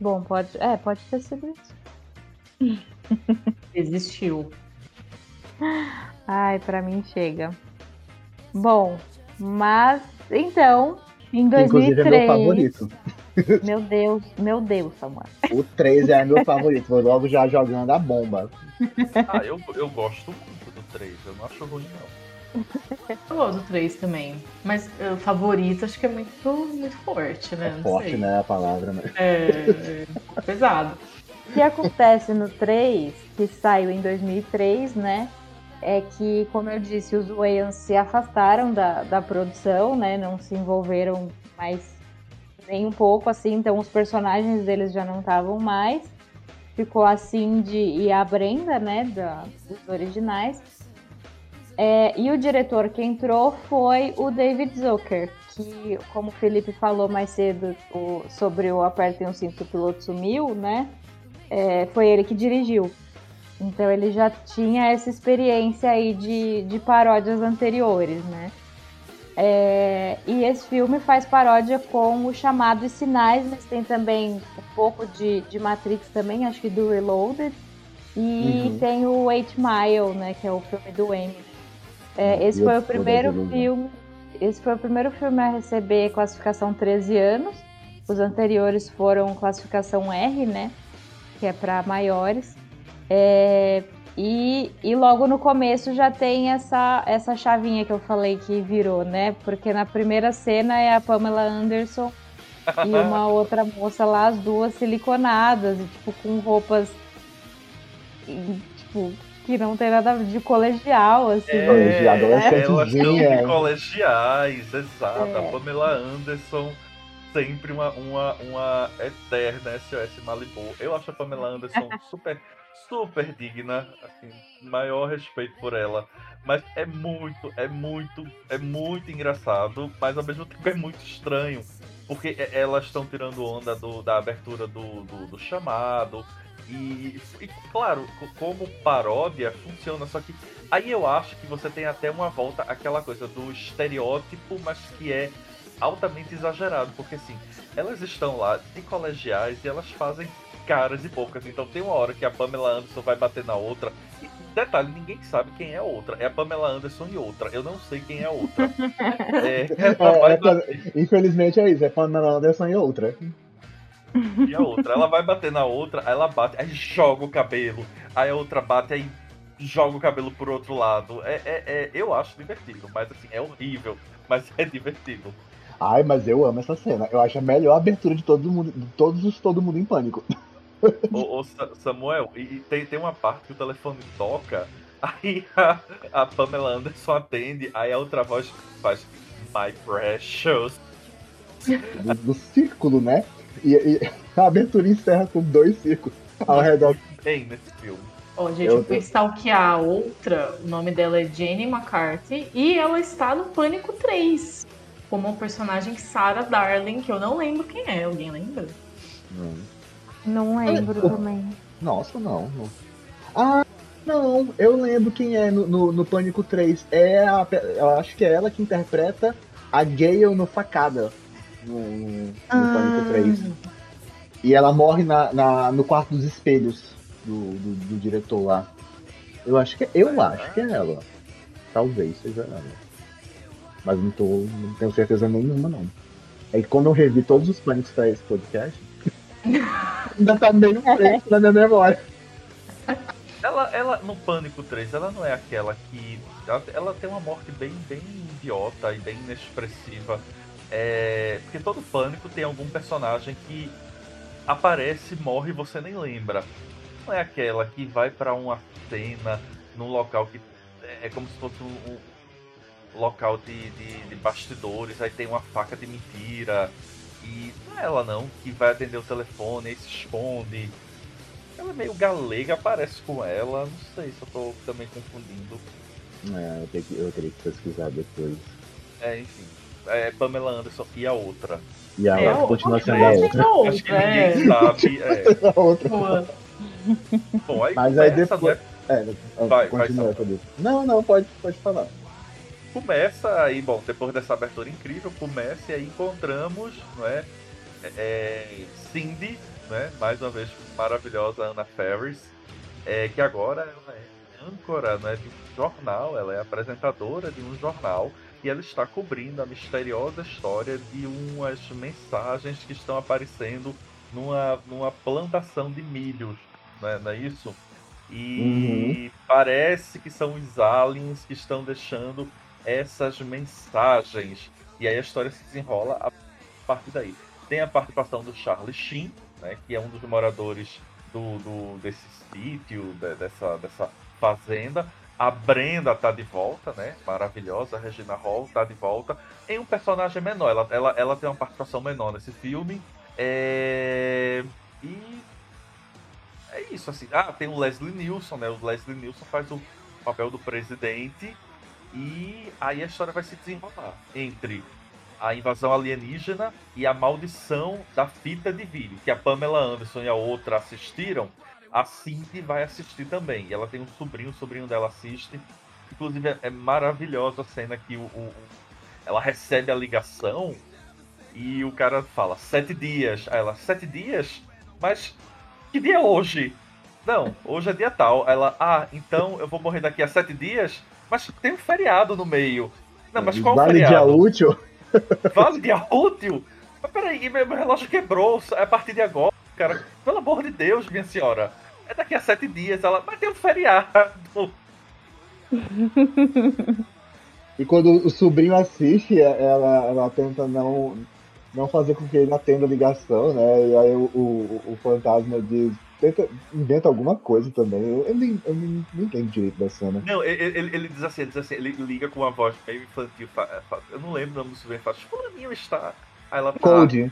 Bom, pode. É, pode ter sido isso. Existiu. Ai, pra mim chega. Bom, mas então, em Inclusive é 2003. meu favorito. Meu Deus, meu Deus, Samuel. O 3 é meu favorito. Vou logo já jogando a bomba. Ah, eu, eu gosto muito do 3, eu não acho ruim, não. Eu gosto do 3 também. Mas uh, favorito acho que é muito, muito forte, né? É Não forte, sei. né, a palavra, né? É, é pesado. O que acontece no 3, que saiu em 2003, né? É que, como eu disse, os Wayans se afastaram da, da produção, né? Não se envolveram mais nem um pouco, assim. Então, os personagens deles já não estavam mais. Ficou a Cindy e a Brenda, né? Da, dos originais. É, e o diretor que entrou foi o David Zucker, que, como o Felipe falou mais cedo o- sobre o Apertem o Cinto, o piloto sumiu, né? É, foi ele que dirigiu. Então ele já tinha essa experiência aí de, de paródias anteriores, né? É, e esse filme faz paródia com o chamado Sinais, mas tem também um pouco de, de Matrix também, acho que do Reloaded. E Uhum. tem o Eight Mile, né? Que é o filme do Amy. É, esse Eu foi o primeiro filme. Esse foi o primeiro filme a receber classificação 13 anos. Os anteriores foram classificação R, né? Que é para maiores. É, e, e logo no começo já tem essa, essa chavinha que eu falei que virou, né? Porque na primeira cena é a Pamela Anderson e uma outra moça lá, as duas siliconadas, e, tipo, com roupas e, tipo, que não tem nada de colegial, assim. É, de adolescentezinha. elas estão de colegiais, exato. É. A Pamela Anderson, sempre uma, uma, uma eterna SOS Malibu. Eu acho a Pamela Anderson super, super digna, assim, maior respeito por ela. Mas é muito, é muito, é muito engraçado, mas ao mesmo tempo é muito estranho. Porque elas estão tirando onda do- da abertura do, do, do chamado. E, e, claro, co- como paródia funciona, só que aí eu acho que você tem até uma volta àquela coisa do estereótipo, mas que é altamente exagerado, porque assim, elas estão lá de colegiais e elas fazem caras e bocas. Então tem uma hora que a Pamela Anderson vai bater na outra. E, detalhe, ninguém sabe quem é a outra. É a Pamela Anderson e outra. Eu não sei quem é a outra. É, É, é bater Infelizmente é isso, é Pamela Anderson e outra. e a outra. Ela vai bater na outra, aí ela bate, aí joga o cabelo. Aí a outra bate, aí joga o cabelo pro outro lado. É, é, é- eu acho divertido, mas assim, é horrível. Mas é divertido. Ai, mas eu amo essa cena. Eu acho a melhor abertura de todo mundo, de todos os Todo Mundo em Pânico. Ô, ô, Sa- Samuel, e, tem, tem uma parte que o telefone toca, aí a, a Pamela Anderson atende, aí a outra voz faz My Precious. Do, do círculo, né? E, e a abertura encerra com dois círculos ao redor. Bem nesse filme. Ó, gente, Eu fui stalkear a outra, o nome dela é Jenny McCarthy, e ela está no Pânico 3, como um personagem Sarah Darling, que eu não lembro quem é, alguém lembra? Hum. Não lembro também. Nossa, não. Ah, não. Eu lembro quem é no, no, no Pânico 3. É a, eu acho que é ela que interpreta a Gale no Facada. No, no, no Pânico 3. E ela morre na, na- no quarto dos espelhos do, do, do diretor lá. Eu acho que eu acho que é ela. Talvez seja ela. Mas não tô. não tenho certeza nenhuma não. É que quando eu revi todos os pânicos pra esse podcast, ainda tá meio fresco na minha memória. Ela, ela, no Pânico 3, ela não é aquela que. Ela, ela tem uma morte bem, bem idiota e bem inexpressiva. É, porque todo Pânico tem algum personagem que aparece, morre e você nem lembra. Não é aquela que vai pra uma cena num local que é como se fosse um, um local de, de, de bastidores, aí tem uma faca de mentira. E não é ela não, que vai atender o telefone, aí se esconde. Ela é meio galega, parece com ela, não sei se eu tô também confundindo. É, eu, tenho que, eu teria que pesquisar depois. É, enfim. É Pamela Anderson e a outra. E a É, outra o- continua sendo a o- outra. outra, Acho que é. ninguém sabe. É. A outra. Bom, aí Mas aí começa, depois- né? É, Vai, continua vai. Não, não, pode, pode falar. Começa aí, bom, depois dessa abertura incrível, começa e aí encontramos, não é, é, Cindy, né, mais uma vez maravilhosa Anna Ferris, é, que agora ela é âncora, né, de um jornal, ela é apresentadora de um jornal e ela está cobrindo a misteriosa história de umas mensagens que estão aparecendo numa, numa plantação de milhos, né, não é isso? E parece que são os aliens que estão deixando essas mensagens. E aí a história se desenrola a partir daí. Tem a participação do Charlie Sheen, né, que é um dos moradores do, do- desse sítio, de- dessa, dessa fazenda. A Brenda tá de volta, né? Maravilhosa. A Regina Hall tá de volta. Em um personagem menor. Ela, ela, ela tem uma participação menor nesse filme. É... E é isso, assim. Ah, tem o Leslie Nielsen, né? O Leslie Nielsen faz o papel do presidente. E aí a história vai se desenrolar entre a invasão alienígena e a maldição da fita de vídeo, que a Pamela Anderson e a outra assistiram. A Cindy vai assistir também. E ela tem um sobrinho, o sobrinho dela assiste. Inclusive é- é maravilhosa a cena que o, o- ela recebe a ligação e o cara fala sete dias. Aí ela, sete dias? Mas que dia é hoje? Não, hoje é dia tal. Ela, ah, então eu vou morrer daqui a sete dias? Mas tem um feriado no meio. Não, mas qual vale dia feriado? útil? Vale dia útil? Mas peraí, meu, meu relógio quebrou é a partir de agora, cara. Pelo amor de Deus, minha senhora. É daqui a sete dias. Ela, mas tem um feriado. E quando o sobrinho assiste, ela, ela tenta não, não fazer com que ele atenda a ligação, né? E aí o, o, o fantasma diz. Tenta, inventa alguma coisa também. Eu, eu, nem, eu nem, não entendo direito da cena. Não, ele, ele- ele diz assim, ele diz assim, ele liga com uma voz meio infantil. fa- fa- Eu não lembro o nome do sobrinho. Fala, fulaninho está. Aí ela tá. Cold.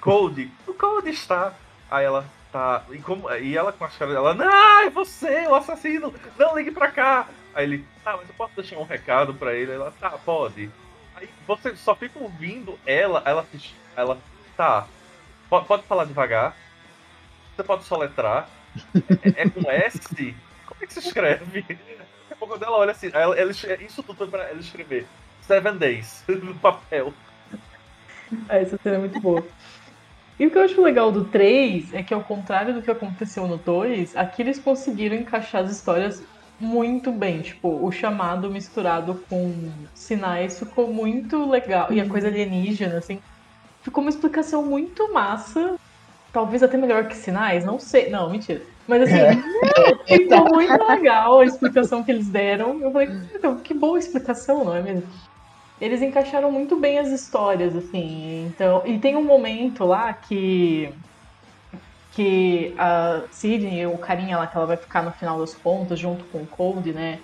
Cold, o Cold está. Aí ela tá. E, como, e ela com as caras dela, não, é você, o assassino, não ligue pra cá. Aí ele, tá, mas eu posso deixar um recado pra ele? Ela, tá, pode. Aí você só fica ouvindo ela, ela, ela tá, pode, pode falar devagar, você pode soletrar, é, é com S? Como é que se escreve? Daqui a pouco ela olha assim, ela, ela, isso tudo foi pra ela escrever Seven Days no papel. É, essa cena é muito boa. E o que eu acho legal do 3 é que, ao contrário do que aconteceu no 2, aqui eles conseguiram encaixar as histórias muito bem. Tipo, o chamado misturado com sinais ficou muito legal. E a coisa alienígena, assim, ficou uma explicação muito massa. Talvez até melhor que sinais, não sei. Não, mentira. Mas assim, ficou muito legal a explicação que eles deram. Eu falei, "Meu, que boa explicação, não é mesmo? Eles encaixaram muito bem as histórias, assim. Então, e tem um momento lá que que a Sidney, o carinha lá que ela vai ficar no final das contas, junto com o Cold, né?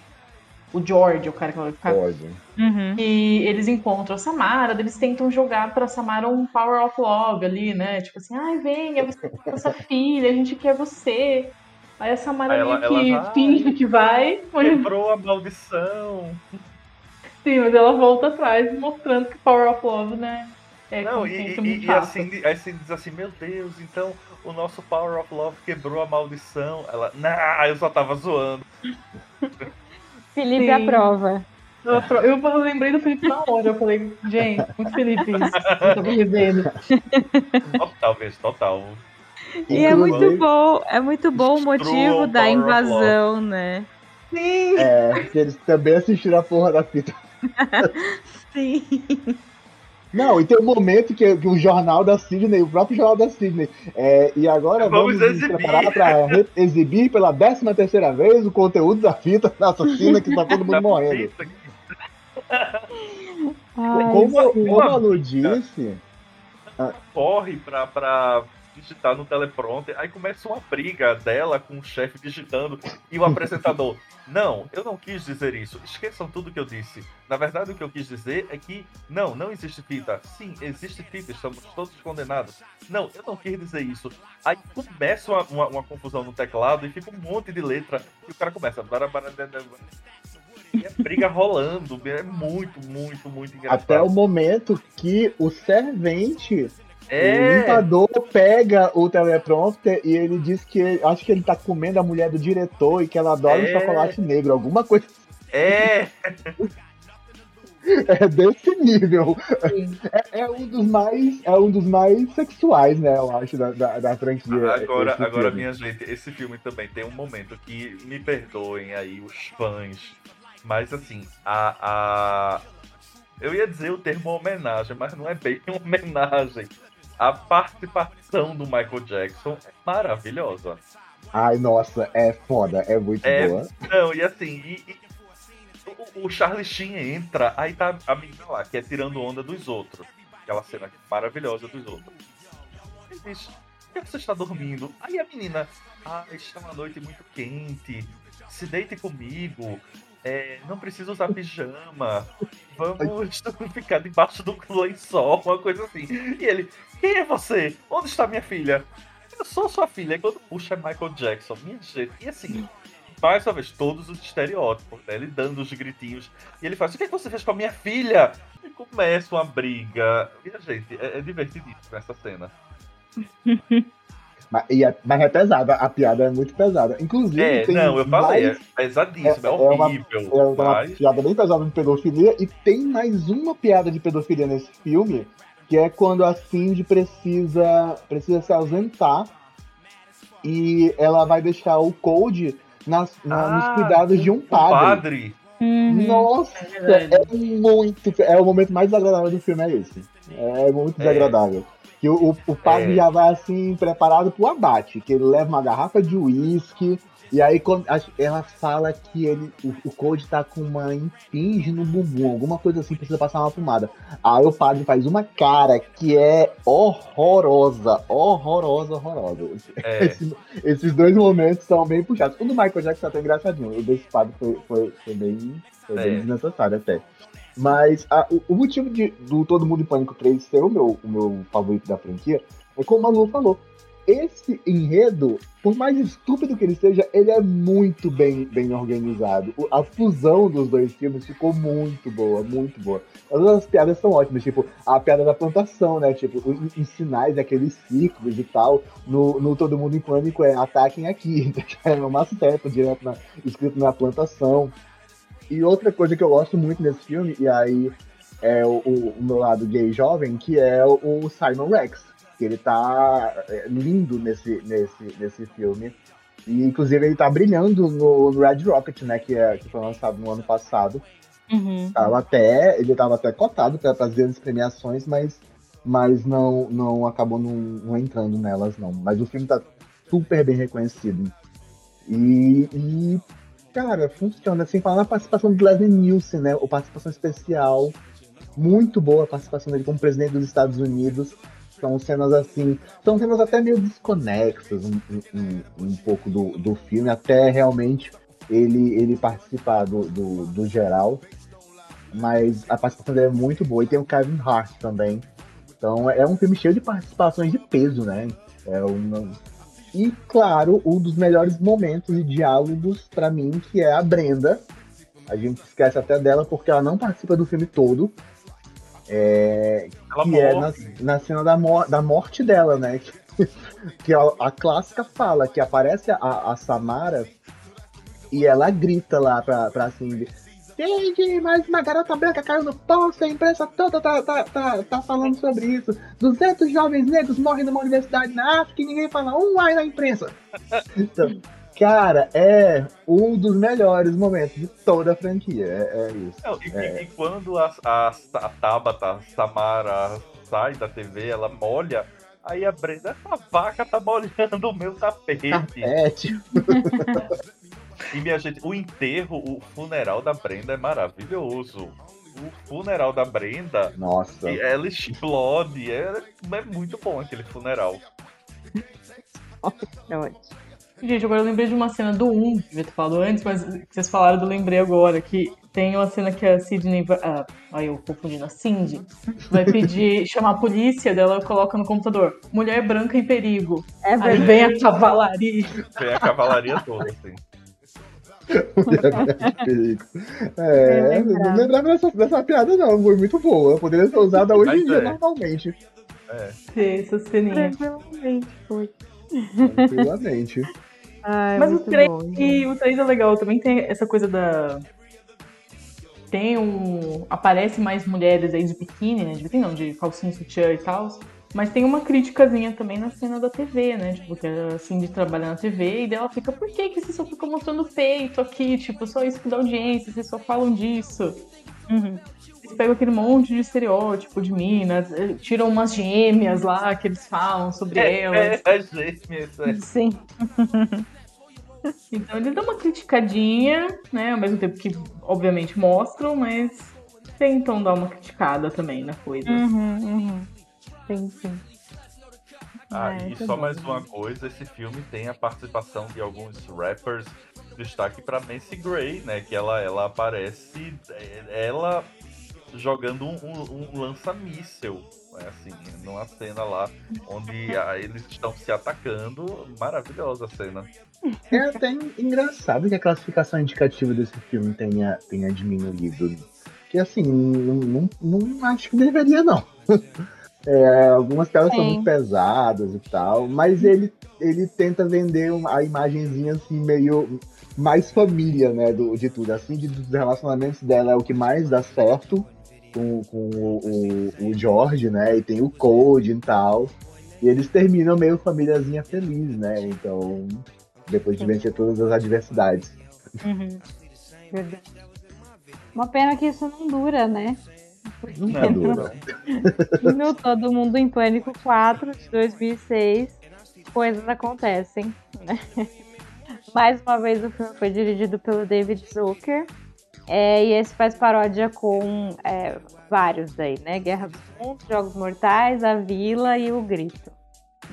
O George, o cara que vai ficar. Pode. Uhum. E eles encontram a Samara, eles tentam jogar pra Samara um Power of Love ali, né? Tipo assim, ai, venha, você é nossa filha, a gente quer você. Aí a Samara Aí meio ela- que ela vai. finge que vai, Quebrou a maldição. sim, mas ela volta atrás, mostrando que Power of Love, né? É Não, e, e, muito e assim, aí assim diz assim, meu Deus, então o nosso Power of Love quebrou a maldição. Ela, nah, eu só tava zoando. Felipe Sim. aprova. Eu, apro- eu lembrei do Felipe na hora, eu falei, gente, muito Felipe isso, eu. Total, vez, total. E é muito bom, é muito bom o motivo da invasão, né? Sim! É, que eles também assistiram a porra da fita. Sim. Não, e tem um momento que, que o jornal da Sidney, o próprio jornal da Sidney, é, e agora Vamos vamos, nos exibir. preparar para exibir pela 13 terceira vez o conteúdo da fita assassina que tá todo mundo morrendo. Ai, Como, como a Lu disse, corre pra, pra digitar no teleprompter, aí começa uma briga dela com o chefe digitando e o apresentador. Não, eu não quis dizer isso. Esqueçam tudo que eu disse. Na verdade, o que eu quis dizer é que não, não existe fita. Sim, existe fita, estamos todos condenados. Não, eu não quis dizer isso. Aí começa uma, uma, uma confusão no teclado e fica um monte de letra e o cara começa. E a briga rolando. É muito, muito, muito engraçado. Até o momento que o servente É. O limpador pega o teleprompter e ele diz que acho que ele tá comendo a mulher do diretor e que ela adora É. o chocolate negro, alguma coisa É, é desse nível. É, é um dos mais é um dos mais sexuais, né? Eu acho da, da, da franquia. agora, esse agora filme. minha gente, esse filme também tem um momento que me perdoem aí os fãs, mas assim, a, a eu ia dizer o termo homenagem, mas não é bem uma homenagem. A participação do Michael Jackson é maravilhosa. Ai, nossa, é foda, é muito É. boa. Não, e assim, e- e o, o Charlie Sheen entra, aí tá a menina lá, que é tirando onda dos outros. Aquela cena maravilhosa dos outros. Ele diz, por que você está dormindo? Aí a menina, ah, está uma noite muito quente, se deite comigo, é, não precisa usar pijama, vamos ficar debaixo do lençol, uma coisa assim. E ele, quem é você? Onde está minha filha? Eu sou sua filha. E quando puxa é Michael Jackson, minha gente. E assim, mais uma vez, todos os estereótipos, né? Ele dando os gritinhos. E ele faz, o que, é que você fez com a minha filha? E começa uma briga. Minha gente, é, é divertidíssimo essa cena. Mas, e é, mas é pesada, a piada é muito pesada. Inclusive, É, tem não, eu falei, mais- é pesadíssimo, é, é- é uma- horrível. É uma mas piada bem pesada de pedofilia. E tem mais uma piada de pedofilia nesse filme, que é quando a Cindy precisa, precisa se ausentar e ela vai deixar o Code nas, na- nos Ah, cuidados de um padre. padre. Uhum. Nossa, É é muito. É o momento mais desagradável do filme, é esse. É muito desagradável. Que o, o, o padre É. já vai assim, preparado pro abate, que ele leva uma garrafa de uísque, e aí ela fala que ele, o, o Code tá com uma impinge no bumbum, alguma coisa assim, precisa passar uma pomada. Aí o padre faz uma cara que é horrorosa, horrorosa, horrorosa. É, Esse- esses dois momentos são bem puxados. O do Michael Jackson tá até engraçadinho. O desse padre foi, foi, foi bem, foi bem É. desnecessário até. Mas a- o, o motivo de, do Todo Mundo em Pânico 3 ser o meu, o meu favorito da franquia é como a Lu falou. Esse enredo, por mais estúpido que ele seja, ele é muito bem, bem organizado. O- A fusão dos dois filmes ficou muito boa, muito boa. Todas as piadas são ótimas, tipo, a piada da plantação, né? Tipo, os, os sinais daqueles ciclos e tal. No, no Todo Mundo em Pânico é ataquem aqui, é uma seta direto na, escrito na plantação. E outra coisa que eu gosto muito nesse filme, e aí é o, o- o meu lado gay jovem, que é o, Simon Rex. Que ele tá é, lindo nesse, nesse, nesse filme. E inclusive ele tá brilhando no, no Red Rocket, né? Que, é, que foi lançado no ano passado. Uhum. Tava até, ele estava até cotado para as grandes premiações, mas, mas não, não acabou não, não entrando nelas, não. Mas o filme tá super bem reconhecido. E, e, cara, funciona. Sem falar na participação do Leslie Nielsen, né? O participação especial. Muito boa a participação dele como presidente dos Estados Unidos. São cenas assim. São cenas até meio desconexas um, um, um pouco do, do filme, até realmente ele, ele participar do, do, do geral mas a participação dele é muito boa. E tem o Kevin Hart também. Então é um filme cheio de participações de peso, né? É uma... E, claro, um dos melhores momentos e diálogos pra mim, que é a Brenda. A gente esquece até dela porque ela não participa do filme todo. É, ela que é na, morre. na cena da, mor da morte dela, né? que a, a clássica fala que aparece a, a Samara e ela grita lá pra, pra Cindy. Cindy, mais uma garota branca caiu no poço, a imprensa toda tá, tá, tá, tá falando sobre isso. 200 jovens negros morrem numa universidade na África e ninguém fala um ai na imprensa. Então, cara, é um dos melhores momentos de toda a franquia. É, é isso. Não, e, É. e quando a, a, a Tabata, a Samara, sai da TV, ela molha, aí a Brenda, essa vaca tá molhando o meu tapete. Carpete. E minha gente, o enterro, o funeral da Brenda é maravilhoso. O funeral da Brenda, Nossa. e ela explode, é, é muito bom aquele funeral. é ótimo. Gente, agora eu lembrei de uma cena do 1, que eu ter falado antes, mas que vocês falaram do lembrei agora, que tem uma cena que a Sidney vai. Ah, aí eu confundindo, a Cindy vai pedir, chamar a polícia dela, coloca no computador. Mulher branca em perigo. É Aí verdade. vem a cavalaria. Vem a cavalaria toda, assim. Perigo. É, Bem não lembrado. lembrava dessa, dessa piada, não. Foi muito boa. Poderia ser usada hoje em dia é. normalmente. É. Essa ceninha. Tranquilamente, foi. Tranquilamente. Ai, Mas o muito 3, bom, e o 3 é legal, também tem essa coisa da. Tem um. Aparece mais mulheres aí de biquíni, né? De biquíni não, de calcinha sutiã e tal. Mas tem uma criticazinha também na cena da TV, né? Tipo, que a Cindy trabalha na TV e daí ela fica, por que, que vocês só ficam mostrando peito aqui? Tipo, só isso que dá audiência, vocês só falam disso. Uhum. Eles pegam aquele monte de estereótipo de minas, eh, tiram umas gêmeas lá que eles falam sobre elas. É, é, gêmeas, é. Sim. Então eles dão uma criticadinha, né? Ao mesmo tempo que, obviamente, mostram, mas tentam dar uma criticada também na coisa. Uhum, uhum. Sim, sim. Ah, É, e muito só bom. mais uma coisa, esse filme tem a participação de alguns rappers. Destaque pra Nancy Gray, né? Que ela, ela aparece, é, ela jogando um, um, um lança-míssel, né, assim, numa cena lá onde ah, eles estão se atacando. Maravilhosa a cena. É até engraçado que a classificação indicativa desse filme tenha, tenha diminuído. Que assim, não, não, não acho que deveria, não. É, algumas telas são Sim. muito pesadas e tal, mas ele, ele tenta vender uma- a imagenzinha assim, meio mais família, né, do, de tudo. Assim, de, dos relacionamentos dela é o que mais dá certo com, com o, o, o George, né, e tem o Code e tal. E eles terminam meio famíliazinha feliz, né, então, depois de vencer todas as adversidades. Uhum. Uma pena que isso não dura, né? Nunca dura. E no Todo Mundo em Pânico 4 de 2006, coisas acontecem. Né? Mais uma vez, o filme foi dirigido pelo David Zucker. é, e esse faz paródia com é, vários daí, né? Guerra dos Mundos, Jogos Mortais, A Vila e O Grito.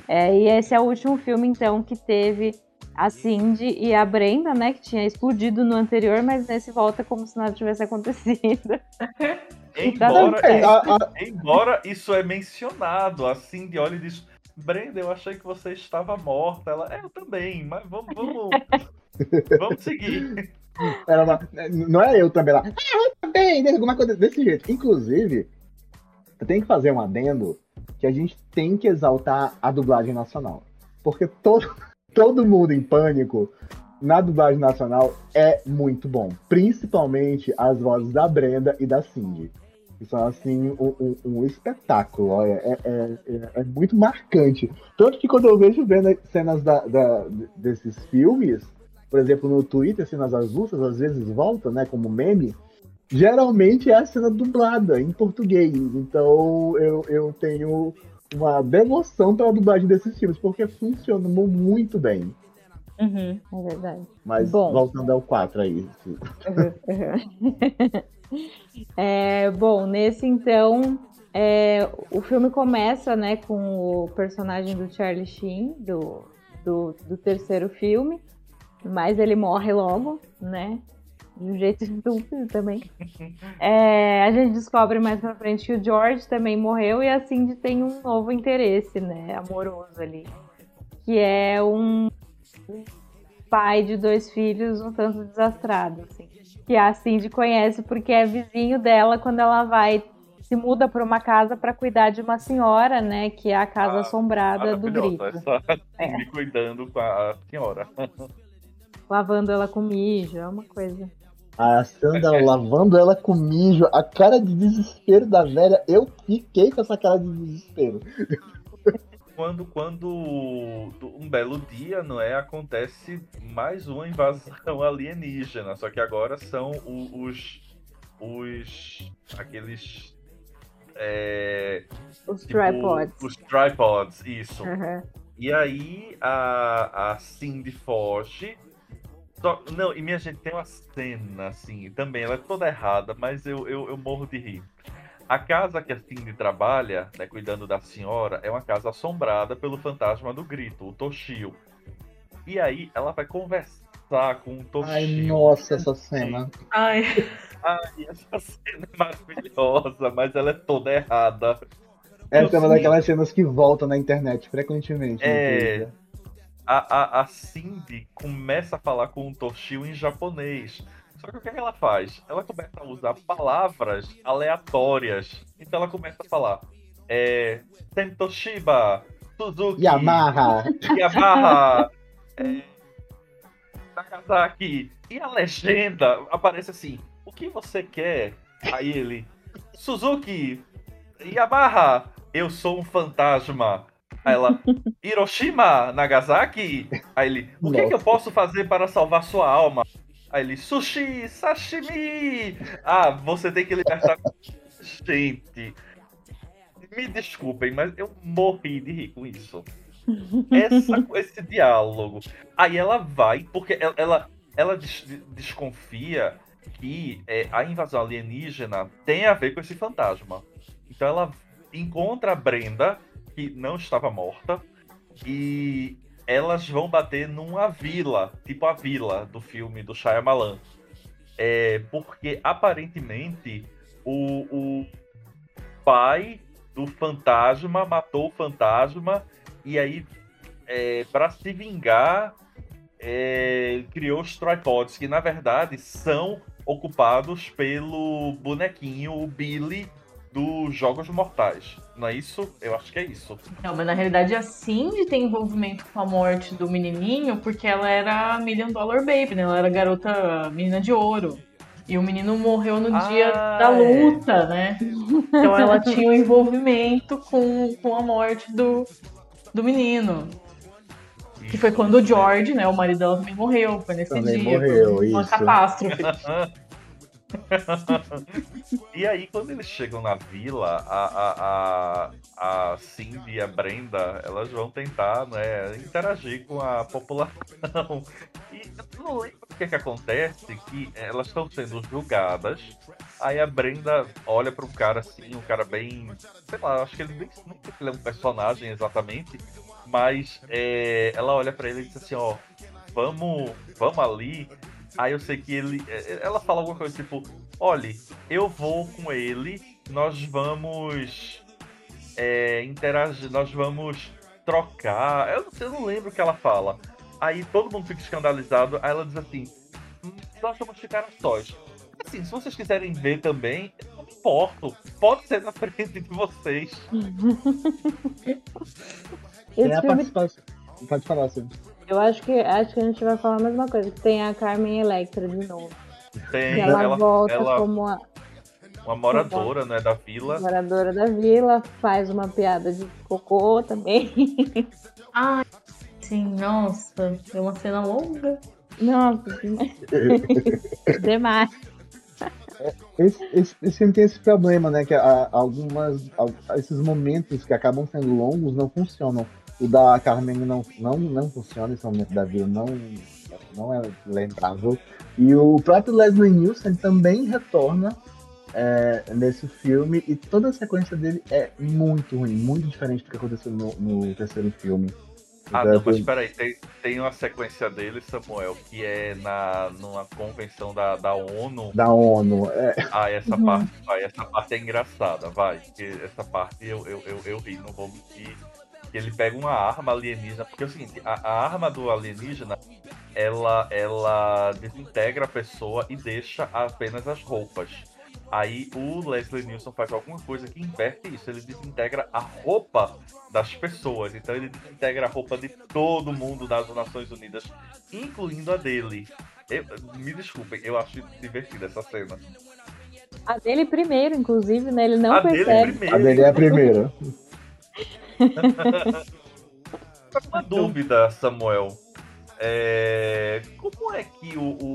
É, e esse é o último filme, então, que teve a Cindy e a Brenda, né? Que tinha explodido no anterior, mas nesse volta como se nada tivesse acontecido. Embora, É, a- a- embora isso é mencionado, a Cindy olha e diz: Brenda, eu achei que você estava morta. Ela, é, eu também, mas vamos, vamos, vamos seguir. Era uma- não é eu também lá. Ah, eu também, alguma coisa desse jeito. Inclusive, eu tenho que fazer um adendo que a gente tem que exaltar a dublagem nacional. Porque todo, todo mundo em pânico na dublagem nacional é muito bom. Principalmente as vozes da Brenda e da Cindy. São assim um, um- um espetáculo. Olha, é, é- é- é muito marcante. Tanto que quando eu vejo vendo as cenas da- da- desses filmes, por exemplo, no Twitter, cenas avulsas, às vezes volta, né, como meme, geralmente é a cena dublada em português. Então eu, eu tenho uma devoção pela dublagem desses filmes, porque funcionou muito bem. Uhum, é verdade. Mas Bom. voltando ao 4 aí. É, bom, nesse então, é, o filme começa né, com o personagem do Charlie Sheen, do, do, do terceiro filme, mas ele morre logo, né? De um jeito estúpido também. É, a gente descobre mais pra frente que o George também morreu e a Cindy tem um novo interesse, né? Amoroso ali. Que é um pai de dois filhos um tanto desastrado, assim que a Cindy conhece porque é vizinho dela quando ela vai se muda para uma casa para cuidar de uma senhora, né, que é a casa Ah, assombrada do grito, essa É. me cuidando com a senhora. lavando ela com mijo, é uma coisa. A Sandra lavando ela com mijo, a cara de desespero da velha, eu fiquei com essa cara de desespero. Quando, quando um belo dia, não é, acontece mais uma invasão alienígena, só que agora são os os aqueles é, Os tipo, tripods. os tripods, isso. Aham. E aí a, a Cindy foge. Só- não, e minha gente, tem uma cena assim, também, ela é toda errada, mas eu, eu, eu morro de rir. A casa que a Cindy trabalha, né, cuidando da senhora, é uma casa assombrada pelo fantasma do grito, o Toshio. E aí ela vai conversar com o Toshio. Ai, nossa, essa cena. Ai, Ai, essa cena é maravilhosa, mas ela é toda errada. Essa é uma daquelas cenas que voltam na internet frequentemente. É. A, a, a Cindy começa a falar com o Toshio em japonês. Só que o que, é que ela faz? Ela começa a usar palavras aleatórias. Então ela começa a falar. É. Tentoshiba, Suzuki, Yamaha. Yamaha, é, Nagasaki. E a legenda aparece assim: O que você quer? Aí ele: Suzuki, Yamaha, eu sou um fantasma. Aí ela: Hiroshima, Nagasaki. Aí ele: O que, que eu posso fazer para salvar sua alma? Aí ele: Sushi, sashimi. Ah, você tem que libertar. Gente. Me desculpem, mas eu morri de rir com isso essa, esse diálogo. Aí ela vai, porque ela, ela, ela des- desconfia que é, a invasão alienígena tem a ver com esse fantasma. Então ela encontra a Brenda, que não estava morta, e elas vão bater numa vila, tipo a vila do filme do Shyamalan. É, porque aparentemente o, o pai do fantasma matou o fantasma e aí, é, para se vingar, é, criou os tripods, que na verdade são ocupados pelo bonequinho, o Billy, dos Jogos Mortais. Não é isso? Eu acho que é isso. não, mas na realidade a Cindy tem envolvimento com a morte do menininho porque ela era Million Dollar Baby, né? Ela era garota menina de ouro. E o menino morreu no Ah, dia da é. luta, né? Então ela tinha um envolvimento com, com a morte do, do menino. Que foi quando o George, né, o marido dela também morreu. Foi nesse Também dia. morreu, foi uma isso. catástrofe. e aí, quando eles chegam na vila, a, a, a, Cindy e a Brenda, elas vão tentar né, interagir com a população. E eu não lembro o que, que acontece, que elas estão sendo julgadas. Aí a Brenda olha para um cara assim, um cara bem. Sei lá, acho que ele nem sei se ele é um personagem exatamente, mas é, ela olha para ele e diz assim: ó, vamos, vamos ali. Aí eu sei que ele. é, Ela fala alguma coisa tipo: olhe, eu vou com ele, nós vamos é, interagir, nós vamos trocar. Eu não, sei, eu não lembro o que ela fala. Aí todo mundo fica escandalizado. Aí ela diz assim: "Hum, nós vamos ficar sós. Assim, se vocês quiserem ver também, eu não me importo. Pode ser na frente de vocês. Esse a filme, participação. Pode falar, Sim. Eu acho que, acho que a gente vai falar a mesma coisa, que tem a Carmen Electra de novo. Tem E ela, ela, volta ela- como a uma moradora né, da vila. moradora da vila, faz uma piada de cocô também. Ai, sim, nossa, é uma cena longa. Nossa, demais. Esse, esse, esse filme tem esse problema, né? Que a- algumas. al- esses momentos que acabam sendo longos não funcionam. O da Carmen não, não, não funciona, esse momento da vida não, não é lembrável. E o próprio Leslie Nielsen também retorna é, nesse filme e toda a sequência dele é muito ruim, muito diferente do que aconteceu no, no terceiro filme. Ah, Então, não, mas peraí, tem, tem uma sequência dele, Samuel, que é na, numa convenção da, da ONU. da ONU. É, Ah, essa Uhum. parte, vai, essa parte é engraçada, vai. Porque essa parte eu, eu, eu, eu ri, não vou mentir. Que ele pega uma arma alienígena, porque é o seguinte, a, a arma do alienígena, ela, ela desintegra a pessoa e deixa apenas as roupas. Aí o Leslie Nielsen faz alguma coisa que inverte isso, ele desintegra a roupa das pessoas. Então ele desintegra a roupa de todo mundo das Nações Unidas, incluindo a dele. Eu- me desculpem, eu acho divertida essa cena. A dele primeiro, inclusive, né? Ele não a dele percebe. primeiro. a dele é a primeira. Uma dúvida, Samuel. É, Como é que o, o,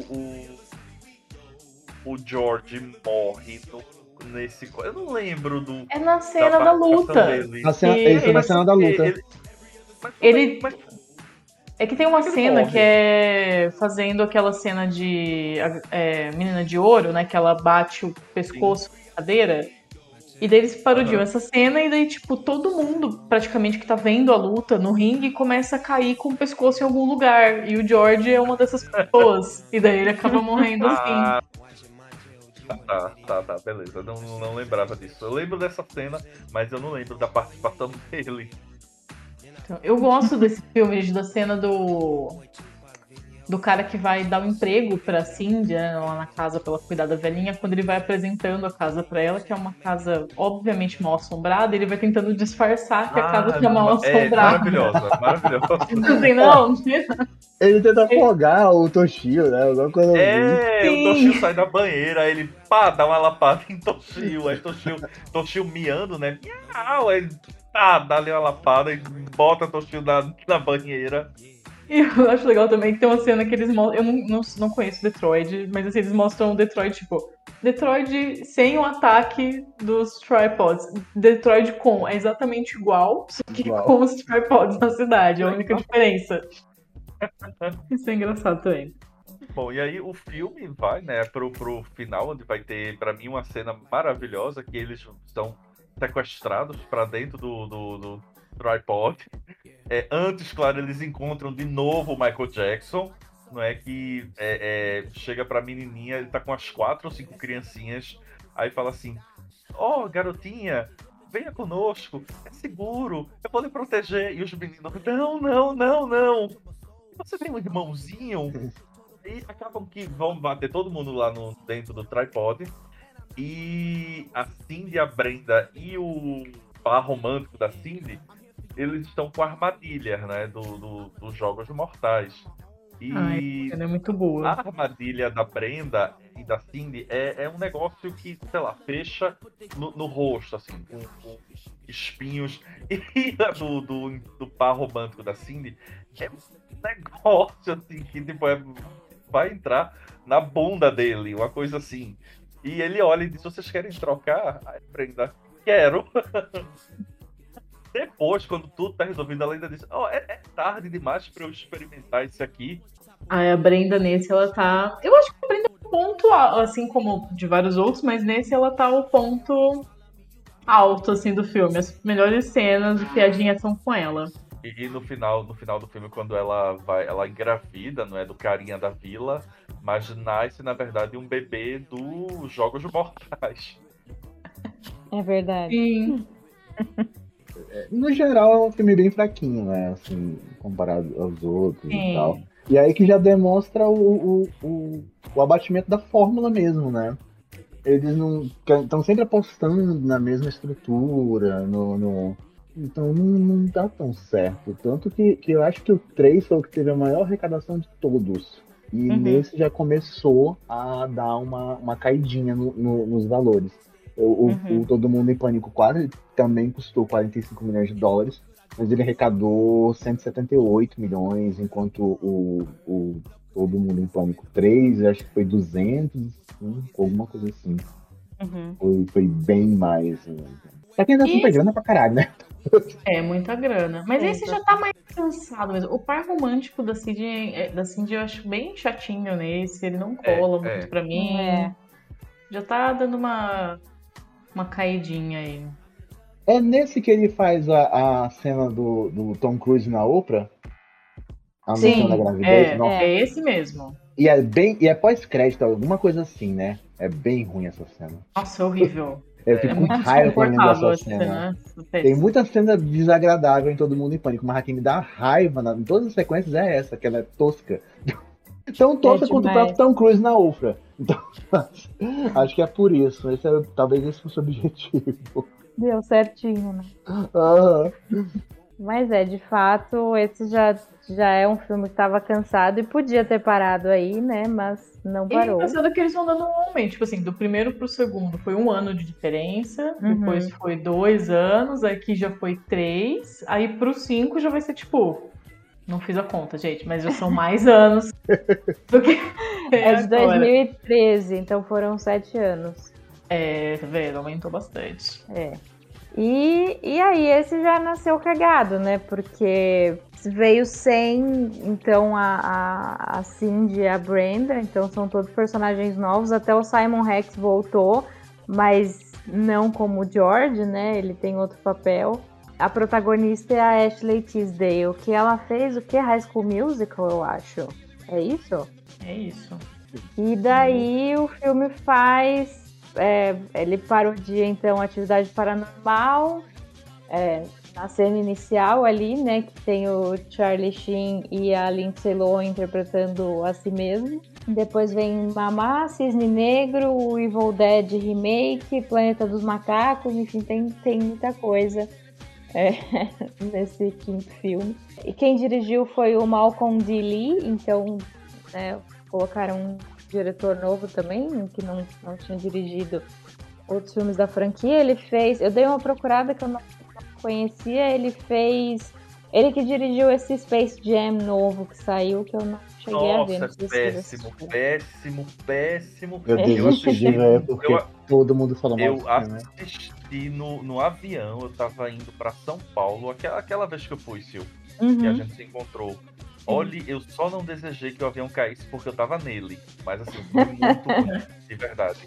o, o George morre no- nesse. Eu não lembro do. É na cena da, participação luta. dele. Na cena, E isso é na ele- cena da luta. Ele, Ele- mas- É que tem uma Ele cena morre. que é fazendo aquela cena de é, Menina de Ouro, né? Que ela bate o pescoço na cadeira. E daí eles parodiam uhum. essa cena e daí, tipo, todo mundo praticamente que tá vendo a luta no ringue começa a cair com o pescoço em algum lugar. E o George é uma dessas pessoas. e daí ele acaba morrendo assim. Ah, tá, tá, tá, beleza. Não, não lembrava disso. Eu lembro dessa cena, mas eu não lembro da participação dele. Então, eu gosto desse filme, da cena do do cara que vai dar o um emprego pra Cindy, né, lá na casa pra ela cuidar da velhinha, quando ele vai apresentando a casa pra ela, que é uma casa obviamente mal assombrada, ele vai tentando disfarçar que a casa ah, tá mal assombrada. É, maravilhosa, maravilhosa. Assim, não, ele tenta afogar o Toshio, né? é, assim. o Toshio sai da banheira, ele pá, dá uma lapada em Toshio, aí Toshio, Toshio miando, né? Miau, aí tá, dá ali uma lapada e bota Toshio na, na banheira. E eu acho legal também que tem uma cena que eles mostram. Eu não, não, não conheço Detroit, mas assim, eles mostram Detroit, tipo, Detroit sem o ataque dos tripods. Detroit com é exatamente igual, só que igual. com os tripods na cidade, é a única diferença. Isso é engraçado também. Bom, e aí o filme vai, né, pro, pro final, onde vai ter, para mim, uma cena maravilhosa que eles são sequestrados para dentro do, do, do tripod. É, antes, claro, eles encontram de novo o Michael Jackson. Não é que é, é, chega pra menininha, ele tá com as quatro ou cinco criancinhas. Aí fala assim: Ó, oh, garotinha, venha conosco, é seguro, eu vou lhe proteger. E os meninos: Não, não, não, não. Você tem um irmãozinho? E acabam que vão bater todo mundo lá no, dentro do tripod. E a Cindy, a Brenda e o par romântico da Cindy eles estão com armadilhas, né? Do, do, dos Jogos Mortais. E Ai, é muito boa. A armadilha da Brenda e da Cindy é, é um negócio que, sei lá, fecha no, no rosto, assim, com, com, espinhos. E a do, do, do par romântico da Cindy é um negócio, assim, que tipo, é, vai entrar na bunda dele, uma coisa assim. E ele olha e diz: Vocês querem trocar? Ai, Brenda, quero. Depois, quando tudo tá resolvido, ela ainda diz: Ó, oh, é, é, tarde demais para eu experimentar isso aqui. Ah, a Brenda nesse, ela tá. Eu acho que a Brenda é um ponto, assim como de vários outros, mas nesse ela tá o ponto alto, assim, do filme. As melhores cenas de piadinha são com ela. E, e, no final, no final do filme, quando ela vai, ela engravida, não é do carinha da vila, mas nasce na verdade um bebê dos Jogos Mortais. É verdade. Sim. É, no geral, é um filme bem fraquinho, né? Assim, comparado aos outros Sim. e tal. E aí que já demonstra o, o, o, o abatimento da fórmula mesmo, né? Eles não estão sempre apostando na mesma estrutura, no, no... então não, não dá tão certo. Tanto que, que eu acho que o 3 foi o que teve a maior arrecadação de todos. E uhum. nesse já começou a dar uma, uma caidinha no, no, nos valores. O, uhum. o, Todo Mundo em Pânico 4 também custou 45 milhões de dólares, mas ele arrecadou 178 milhões, enquanto o, o Todo Mundo em Pânico 3, acho que foi 200, alguma coisa assim. Uhum. Foi, foi bem mais. Né? Só que ainda assim foi grana pra caralho, né? É, muita grana. Mas é, esse já tá mais cansado mesmo. O par romântico da Cindy, é, da Cindy eu acho bem chatinho nesse. Ele não cola é, muito é. pra mim. É. Já tá dando uma uma caidinha aí. É nesse que ele faz a, a cena do, do Tom Cruise na Oprah? A Sim, da gravidez? É, Nossa. é esse mesmo. E é bem. E é pós-crédito, alguma coisa assim, né? É bem ruim essa cena. Nossa, é horrível. Eu fico é com raiva quando lembro dessa cena. cena. Tem muita cena desagradável em Todo Mundo em Pânico, mas a que me dá raiva na, em todas as sequências é essa, que ela é tosca. Tão tosca é quanto o próprio Tom Cruise na Oprah. Então, acho que é por isso. Esse é, talvez esse fosse o objetivo. Deu certinho, né? Uhum. Mas é, de fato, esse já, já é um filme que estava cansado e podia ter parado aí, né? Mas não parou. E é engraçado que eles vão dando um aumento. Tipo assim, do primeiro pro segundo foi um ano de diferença. Uhum. Depois foi dois anos. Aqui já foi três. Aí pro cinco já vai ser tipo não fiz a conta, gente, mas já são mais anos do que. É de 2013, então foram sete anos. É, tá vendo? Aumentou bastante. É. E, e aí, esse já nasceu cagado, né? Porque veio sem, então, a, a, a Cindy e a Brenda, então são todos personagens novos. Até o Simon Rex voltou, mas não como o George, né? Ele tem outro papel. A protagonista é a Ashley Tisdale, que ela fez o que? High School Musical, eu acho. É isso? É isso. E daí o filme faz. é, ele parodia então atividade paranormal. é, na cena inicial ali, né? Que tem o Charlie Sheen e a Lindsay Lohan interpretando a si mesmo. Depois vem Mamá, Cisne Negro, o Evil Dead Remake, Planeta dos Macacos, enfim, tem, tem muita coisa é, nesse quinto filme. E quem dirigiu foi o Malcolm D. Lee, então né, colocaram um diretor novo também, que não, não tinha dirigido outros filmes da franquia. Ele fez. Eu dei uma procurada que eu não conhecia, ele fez. Ele que dirigiu esse Space Jam novo que saiu, que eu não cheguei a ver. Nossa, péssimo, péssimo, péssimo. Eu desisti de ver porque Eu- todo mundo falou mal Eu desse assisti no, no avião, eu tava indo pra São Paulo, aquela, aquela vez que eu fui, Sil, que a Uhum. gente se encontrou. Olha, eu só não desejei que o avião caísse porque eu tava nele. Mas assim, foi muito ruim, de verdade.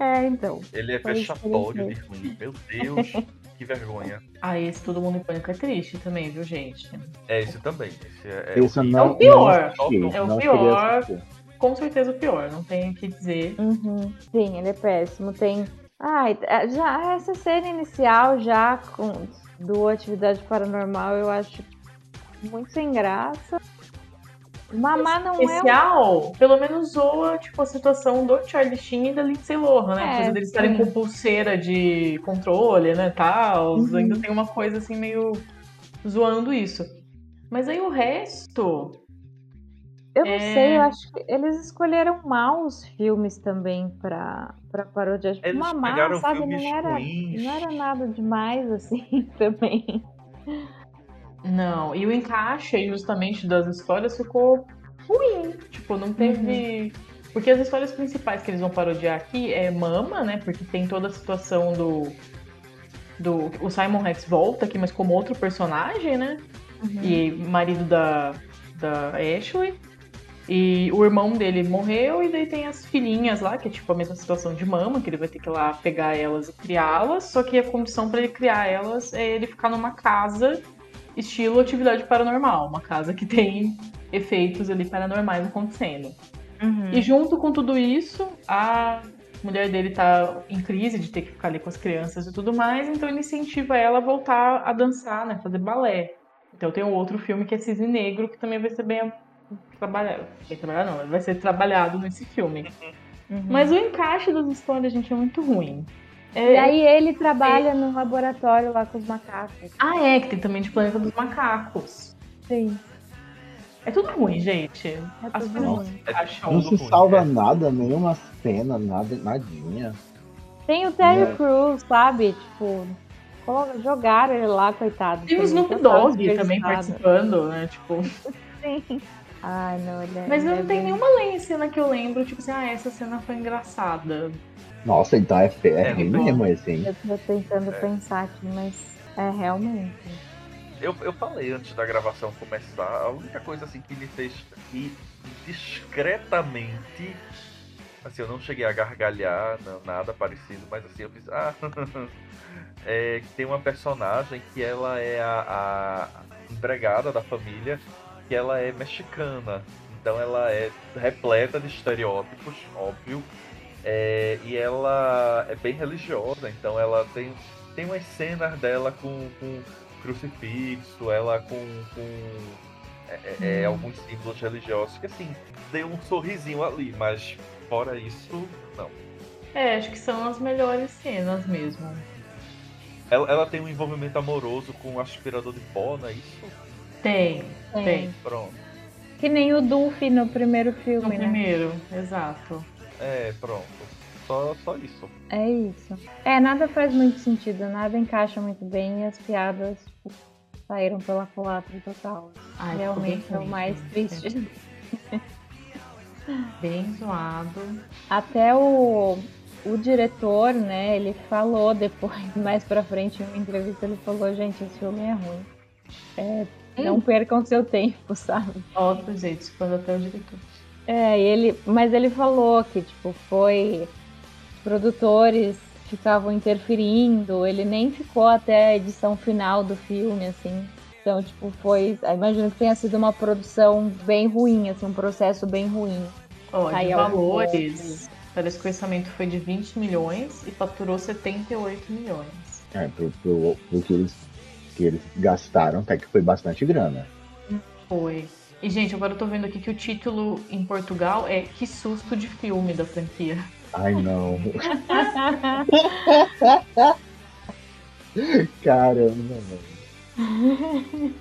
É, então. Ele é Foi vexatório de ruim. Meu Deus, que vergonha. Ah, esse Todo Mundo em Pânico é triste também, viu, gente? É esse também. Esse é, é Esse não, É o pior. não É o pior. Com certeza o pior, não tenho o que dizer. Uhum. Sim, ele é péssimo. Tem. Ai, é, já essa cena inicial já com do Atividade Paranormal eu acho muito sem graça. Mamá não é especial, pelo menos zoa tipo, a situação do Charlie Sheen e da Lindsay Lohan, né? É, deles estarem com pulseira de controle, né, tal. Uhum. Ainda tem uma coisa assim meio zoando isso. Mas aí o resto, Eu não É. sei, eu acho que eles escolheram mal os filmes também pra, pra parodiar. Tipo, Eles Mamá, pegaram sabe? Não era, ruins. não era nada demais assim também. não. E o encaixe justamente das histórias ficou ruim. Tipo, não teve. Porque as histórias principais que eles vão parodiar aqui é Mama, né? Porque tem toda a situação do. do o Simon Rex volta aqui, mas como outro personagem, né? e marido da, da Ashley. E o irmão dele morreu, e daí tem as filhinhas lá, que é tipo a mesma situação de mama, que ele vai ter que ir lá pegar elas e criá-las. Só que a condição para ele criar elas é ele ficar numa casa estilo atividade paranormal, uma casa que tem efeitos ali paranormais acontecendo. Uhum. E junto com tudo isso, a mulher dele tá em crise de ter que ficar ali com as crianças e tudo mais, então ele incentiva ela a voltar a dançar, né, fazer balé. Então tem um outro filme que é Cisne Negro, que também vai ser bem trabalhado. Bem trabalhado não, vai ser trabalhado nesse filme. Uhum. Mas o encaixe das histórias, gente, é muito ruim. E É... aí ele trabalha no laboratório lá com os macacos. Ah, é, que tem também de Planeta dos Macacos. Sim, É tudo ruim, gente. é As tudo ruim. É. Não tudo se ruim, salva é. nada, nenhuma cena, nada, nadinha. Tem o Terry É. Crews, sabe? Tipo, jogaram ele lá, coitado. Tem o Snoop Dogg também participando, né? Tipo. Sim. Ai, não, ele é, Mas ele não é tem bem- nenhuma lei- cena que eu lembro, tipo assim, ah, essa cena foi engraçada. Nossa, então é, é, É, ruim não. mesmo esse, hein? Eu tô tentando É. pensar aqui, mas é realmente. Eu, eu falei antes da gravação começar, a única coisa assim que me fez rir discretamente. Assim, eu não cheguei a gargalhar, não, nada parecido, mas assim, eu fiz. Ah, é, que tem uma personagem que ela é a, a empregada da família, que ela é mexicana. Então ela é repleta de estereótipos, óbvio. É, e ela é bem religiosa, então ela tem, tem umas cenas dela com, com crucifixo, ela com, com é, é, é, alguns símbolos religiosos, que assim, deu um sorrisinho ali, mas fora isso, não. É, acho que são as melhores cenas mesmo. Ela, ela tem um envolvimento amoroso com o aspirador de pó, não é isso? Tem, tem. Pronto. Que nem o Duffy no primeiro filme, No né? primeiro, exato. É, pronto. Só, só isso. É isso. É, nada faz muito sentido, nada encaixa muito bem e as piadas tipo, saíram pela culatra total. Ai, Realmente é o mais triste. Bem zoado. Até o, o diretor, né, ele falou depois, mais pra frente, em uma entrevista, ele falou, gente, esse filme é ruim. É, não percam seu tempo, sabe? Óbvio, gente, expando até o diretor. É, ele, mas ele falou que, tipo, foi produtores ficavam interferindo, ele nem ficou até a edição final do filme, assim. Então, tipo, foi. Imagino que tenha sido uma produção bem ruim, assim, um processo bem ruim. Ó, de Aí, valores, parece que o orçamento foi de 20 milhões e faturou 78 milhões. É, pro, pro, pro que, eles, que eles gastaram, até que foi bastante grana. Foi. E, gente, agora eu tô vendo aqui que o título em Portugal é Que Susto de Filme da franquia. Ai, não. Caramba, velho.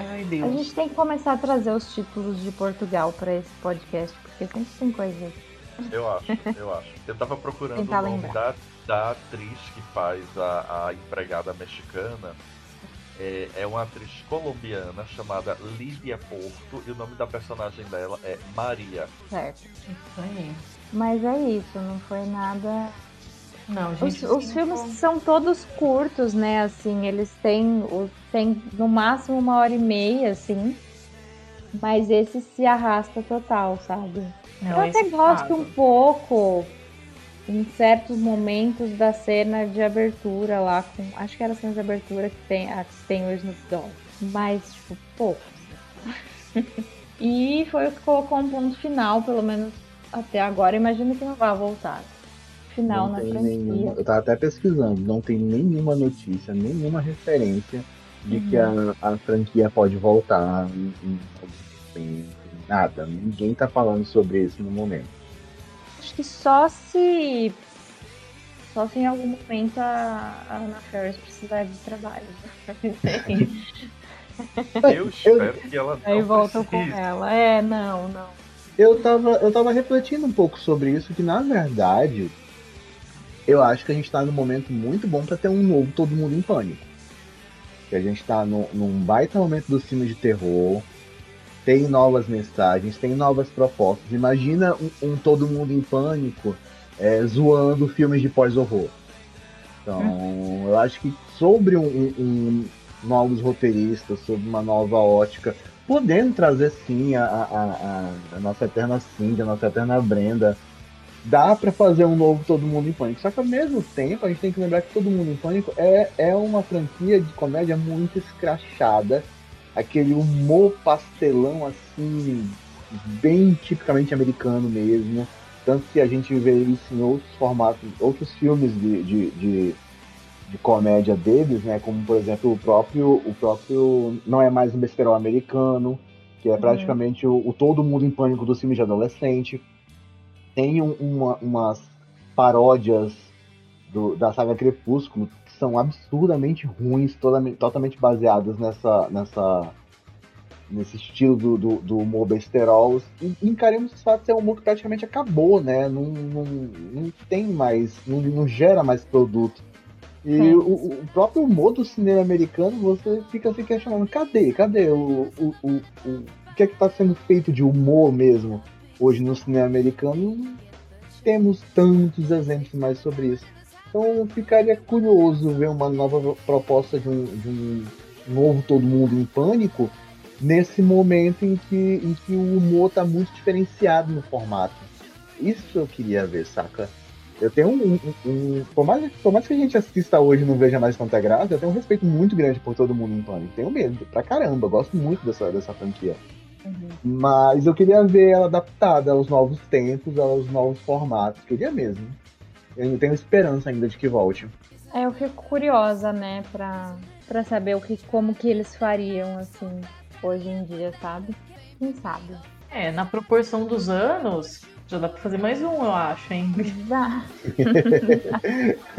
Ai, A Deus. gente tem que começar a trazer os títulos de Portugal para esse podcast, porque sempre tem coisa. Eu acho, eu acho. Eu tava procurando Tentar o nome lembrar. da, da atriz que faz a, a empregada mexicana. É, é uma atriz colombiana chamada Lídia Porto e o nome da personagem dela é Maria. Certo. Isso aí. Mas é isso, não foi nada. Não, Os, gente. os assim, filmes são todos curtos, né? Assim, eles têm, o- têm no máximo uma hora e meia, assim. Mas esse se arrasta total, sabe? não, Eu até gosto caso. um pouco, em certos momentos, da cena de abertura lá com. Acho que era a cena de abertura que tem, a que tem o Snoop Dogg. Mas, tipo, pouco. e foi o que colocou um ponto final, pelo menos até agora. Imagino que não vai voltar. Final Não na tem franquia. nenhuma, eu tava até pesquisando, não tem nenhuma notícia, nenhuma referência de que a, a franquia pode voltar nada. Ninguém tá falando sobre isso no momento. Acho que só se. Só se em algum momento a, a Ana Ferris precisar de trabalho. Eu espero que ela Aí voltam com ela. É, não, não. Eu tava, eu tava refletindo um pouco sobre isso, que na verdade, eu acho que a gente tá num momento muito bom pra ter um novo Todo Mundo em Pânico. Que a gente tá num, num baita momento do filme de terror, tem novas mensagens, tem novas propostas. Imagina um, um Todo Mundo em Pânico é, zoando filmes de pós-horror. Então, eu acho que sobre um, um- novos roteiristas, sobre uma nova ótica, podendo trazer sim a, a- a- a nossa eterna Cindy, a nossa eterna Brenda. Dá pra fazer um novo Todo Mundo em Pânico. Só que ao mesmo tempo a gente tem que lembrar que Todo Mundo em Pânico é, é uma franquia de comédia muito escrachada. Aquele humor pastelão assim, bem tipicamente americano mesmo. Tanto que a gente vê isso em outros formatos, outros filmes de, de, de, de comédia deles, né? Como por exemplo o próprio, o próprio Não é mais um besterol americano, que é praticamente o, o todo mundo em pânico dos filmes de adolescente. Tem um- uma, umas paródias do- da saga Crepúsculo são absurdamente ruins, totalmente, totalmente baseadas nessa, nessa, nesse estilo do, do, do humor besterol. E encaremos esse fato de ser um humor que praticamente acabou, né? Não, não, não tem mais, não, não gera mais produto. E o, o próprio humor do cinema americano, você fica se questionando, cadê? Cadê o, o, o, o, o que é que está sendo feito de humor mesmo hoje no cinema americano? Não temos tantos exemplos mais sobre isso. Então ficaria curioso ver uma nova proposta de um, de um novo Todo Mundo em Pânico nesse momento em que, em que o humor está muito diferenciado no formato. Isso eu queria ver, saca? Eu tenho um. um- um- por, mais, por mais que a gente assista hoje e não veja mais tanta graça, eu tenho um respeito muito grande por todo mundo em pânico. Tenho medo pra caramba, eu gosto muito dessa, dessa franquia. Mas eu queria ver ela adaptada aos novos tempos, aos novos formatos. Queria mesmo. Eu tenho esperança ainda de que volte. É, eu fico curiosa, né, pra, pra saber o que, como que eles fariam, assim, hoje em dia, sabe? Quem sabe? É, na proporção dos anos, já dá pra fazer mais um, eu acho, hein? Dá,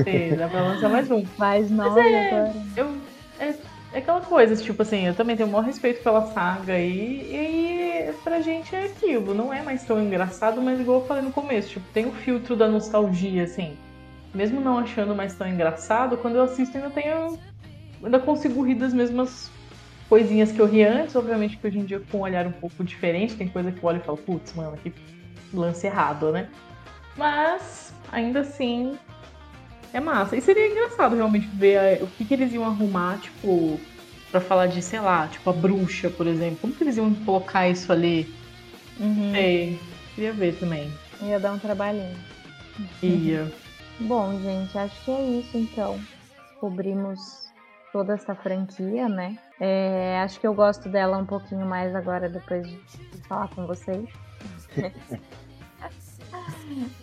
É, dá pra lançar mais um. mais nove agora. Eu, é, é aquela coisa, tipo assim, eu também tenho o maior respeito pela saga e, e pra gente é aquilo, não é mais tão engraçado, mas igual eu falei no começo, tipo, tem o filtro da nostalgia, assim. Mesmo não achando mais tão engraçado, quando eu assisto ainda tenho. Ainda consigo rir das mesmas coisinhas que eu ri antes, obviamente que hoje em dia com um olhar um pouco diferente, tem coisa que eu olho e falo, putz, mano, que lance errado, né? Mas, ainda assim, é massa. E seria engraçado realmente ver eh, o que, que eles iam arrumar, tipo, pra falar de, sei lá, tipo a bruxa, por exemplo. Como que eles iam colocar isso ali? Uhum. Sei, queria ver também. Ia dar um trabalhinho. Ia. Bom, gente, acho que é isso então. Cobrimos toda essa franquia, né? É, acho que eu gosto dela um pouquinho mais agora depois de falar com vocês.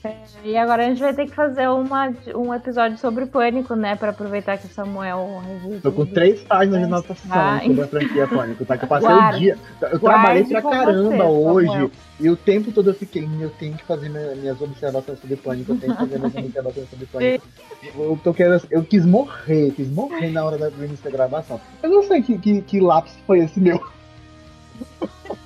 É, e agora a gente vai ter que fazer uma, um episódio sobre Pânico, né? Pra aproveitar que o Samuel. Tô com três páginas de anotação Vai. sobre a franquia Pânico, tá? Que eu passei Guarde- o dia. Eu trabalhei pra caramba você, hoje. Samuel. E o tempo todo eu fiquei, "Hum, eu tenho que fazer minha- minhas observações sobre Pânico, eu tenho que fazer minhas observações sobre Pânico. Eu, tô querendo, eu quis morrer, quis morrer na hora da do início da gravação. Eu não sei que, que, que lápis foi esse meu.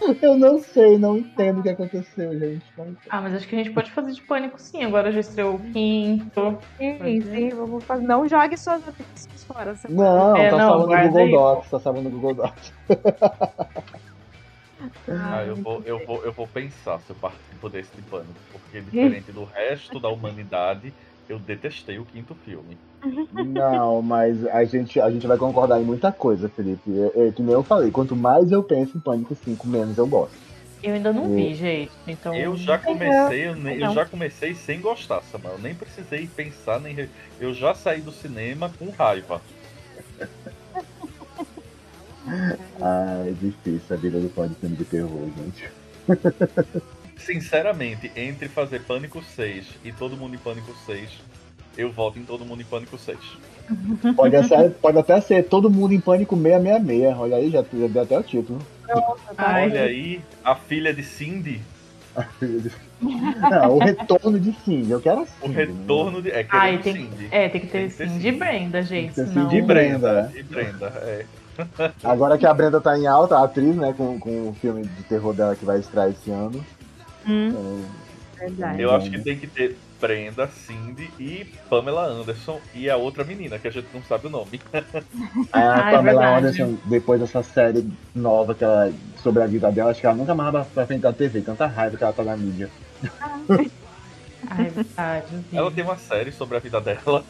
Eu não sei, não entendo o que aconteceu, gente. Ah, mas acho que a gente pode fazer de pânico sim. Agora já estreou o quinto. Sim, sim, vamos fazer. Não jogue suas notícias fora. Não, É, tá não, salvando no Google aí, Docs, tá salvando no Google Docs. Ah, eu vou, eu, vou, eu vou pensar se eu participo desse de pânico, porque diferente do resto da humanidade, eu detestei o quinto filme. Não, mas a gente, a gente vai concordar em muita coisa, Felipe. É, é que nem eu falei, quanto mais eu penso em Pânico 5, menos eu gosto. Eu ainda não vi, gente. Então. Eu já comecei, eu, nem- eu já comecei sem gostar, Samuel. Eu nem precisei pensar, nem re- eu já saí do cinema com raiva. Ah, é difícil a vida do fã de filme de terror, gente. Sinceramente, entre fazer Pânico 6 e Todo Mundo em Pânico 6, eu voto em Todo Mundo em Pânico 6. Pode, ser, pode até ser todo mundo em Pânico 666. Olha aí, já, já deu até o título. Ai, Olha aí, a filha de Cindy, Não, o retorno de Cindy. Eu quero a o Cindy, retorno de. É, Ai, tem, Cindy. é, tem que ter Tem que ter Cindy. Brenda, gente. Tem que ter Senão... Cindy Brenda. Né? de Brenda, é. né? Agora que a Brenda tá em alta, a atriz, né, com, com o filme de terror dela que vai estrear esse ano. Hum, É, verdade. Eu acho que tem que ter Brenda, Cindy e Pamela Anderson e a outra menina, que a gente não sabe o nome. A Ah, é Pamela verdade. Anderson, depois dessa série nova que ela, sobre a vida dela, acho que ela nunca mais vai pra frente da TV, tanta raiva que ela tá na mídia. É verdade. vi. Ela tem uma série sobre a vida dela.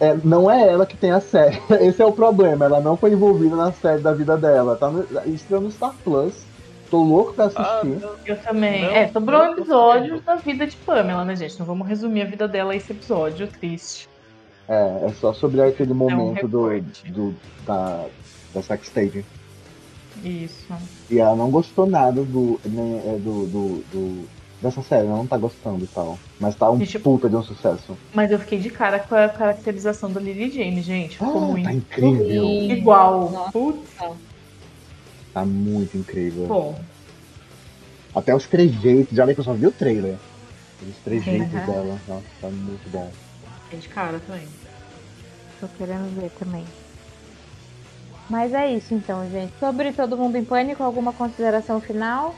É, não é ela que tem a série, esse é o problema, ela não foi envolvida na série da vida dela. Tá no, estreou no Star Plus, tô louco pra Ah, assistir. não. Eu também. Não, é, sobrou episódios sabendo. da vida de Pamela, né, gente? Não vamos resumir a vida dela esse episódio triste. É, é só sobre aquele momento do, recorte. do, da, da sextape. Isso. E ela não gostou nada do, né, é, do, do, do- dessa série, ela não tá gostando e tal. Mas tá um Gente, puta de um sucesso. Mas eu fiquei de cara com a caracterização da Lily James, gente. Ficou Ah, muito tá incrível. Igual. Nossa. Putz, Tá muito incrível. bom. Até os trejeitos, já vi que eu só vi o trailer. Os trejeitos Uhum. dela, nossa, tá muito bom. Fiquei de cara também. Tô querendo ver também. Mas é isso então, gente. Sobre Todo Mundo em Pânico, alguma consideração final?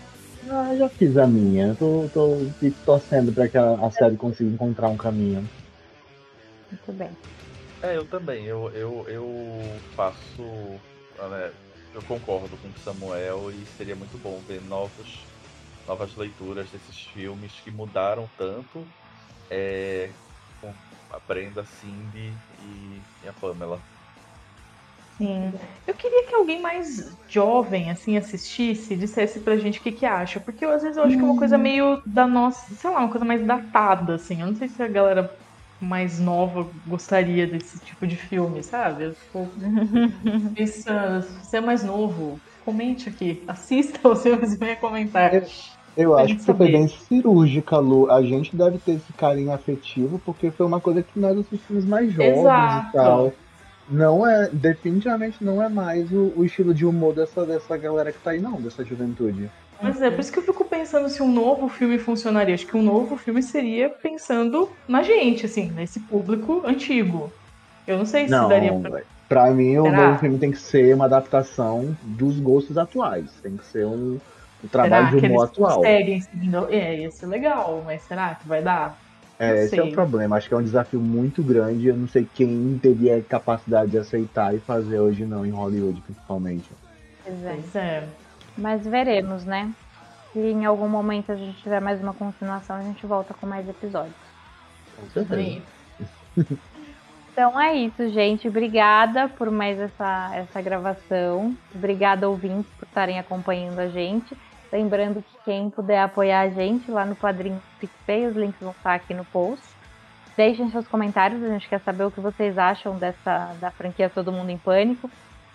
Ah, já fiz a minha. Tô, tô torcendo pra que a, a série consiga encontrar um caminho. Muito bem. É, eu também. Eu, eu, eu faço. né, eu concordo com o Samuel e seria muito bom ver novos, novas leituras desses filmes que mudaram tanto é, com a Brenda, Cindy e, e a Pamela. Sim. Eu queria que alguém mais jovem, assim, assistisse e dissesse pra gente o que que acha. Porque eu, às vezes eu acho que é uma coisa meio da nossa, sei lá, uma coisa mais datada, assim. Eu não sei se a galera mais nova gostaria desse tipo de filme, sabe? Eu fico pensando, se você é mais novo, comente aqui. Assista os filmes e venha comentar. Eu Pra acho que você foi bem cirúrgica, Lu. A gente deve ter esse carinho afetivo, porque foi uma coisa que nós assistimos mais jovens Exato. e tal. Não é, definitivamente não é mais o, o estilo de humor dessa, dessa galera que tá aí, não, dessa juventude. Mas é por isso que eu fico pensando se um novo filme funcionaria. Acho que um novo filme seria pensando na gente, assim, nesse público antigo. Eu não sei se Não, daria pra. pra mim o Será? novo filme tem que ser uma adaptação dos gostos atuais. Tem que ser um, um trabalho Será de que humor eles atual. conseguem seguindo? É, ia ser legal, mas será que vai dar? É, Não esse é o sei. problema. Acho que é um desafio muito grande. Eu não sei quem teria capacidade de aceitar e fazer hoje não, em Hollywood, principalmente. Pois é. Mas veremos, né? Se em algum momento a gente tiver mais uma continuação, a gente volta com mais episódios. Com certeza. Sim. Então é isso, gente. Obrigada por mais essa, essa gravação. Obrigada, ouvintes, por estarem acompanhando a gente. Lembrando que quem puder apoiar a gente lá no Padrinho PicPay, os links vão estar aqui no post. Deixem seus comentários, a gente quer saber o que vocês acham dessa da franquia Todo Mundo em Pânico.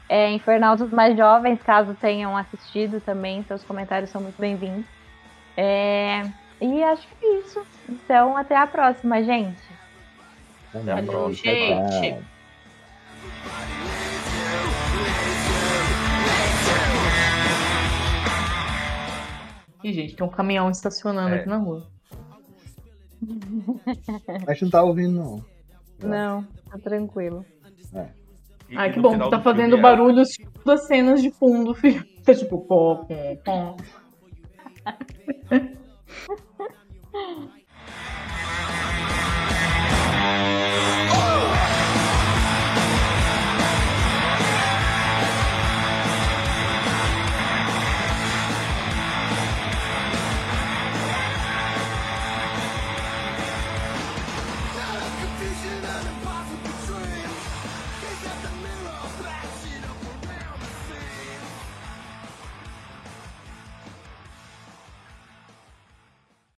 É, Infernautas mais jovens, caso tenham assistido também, seus comentários são muito bem-vindos. É, e acho que é isso. Então, até a próxima, gente. Até a Valeu, próxima. gente. Ih, gente, tem um caminhão estacionando É. aqui na rua. A gente não tá ouvindo, não. Não, tá tranquilo. E, ah, que bom, tá fazendo barulhos é... Assim, das cenas de fundo, filho. Tá tipo, pó, pó, pó.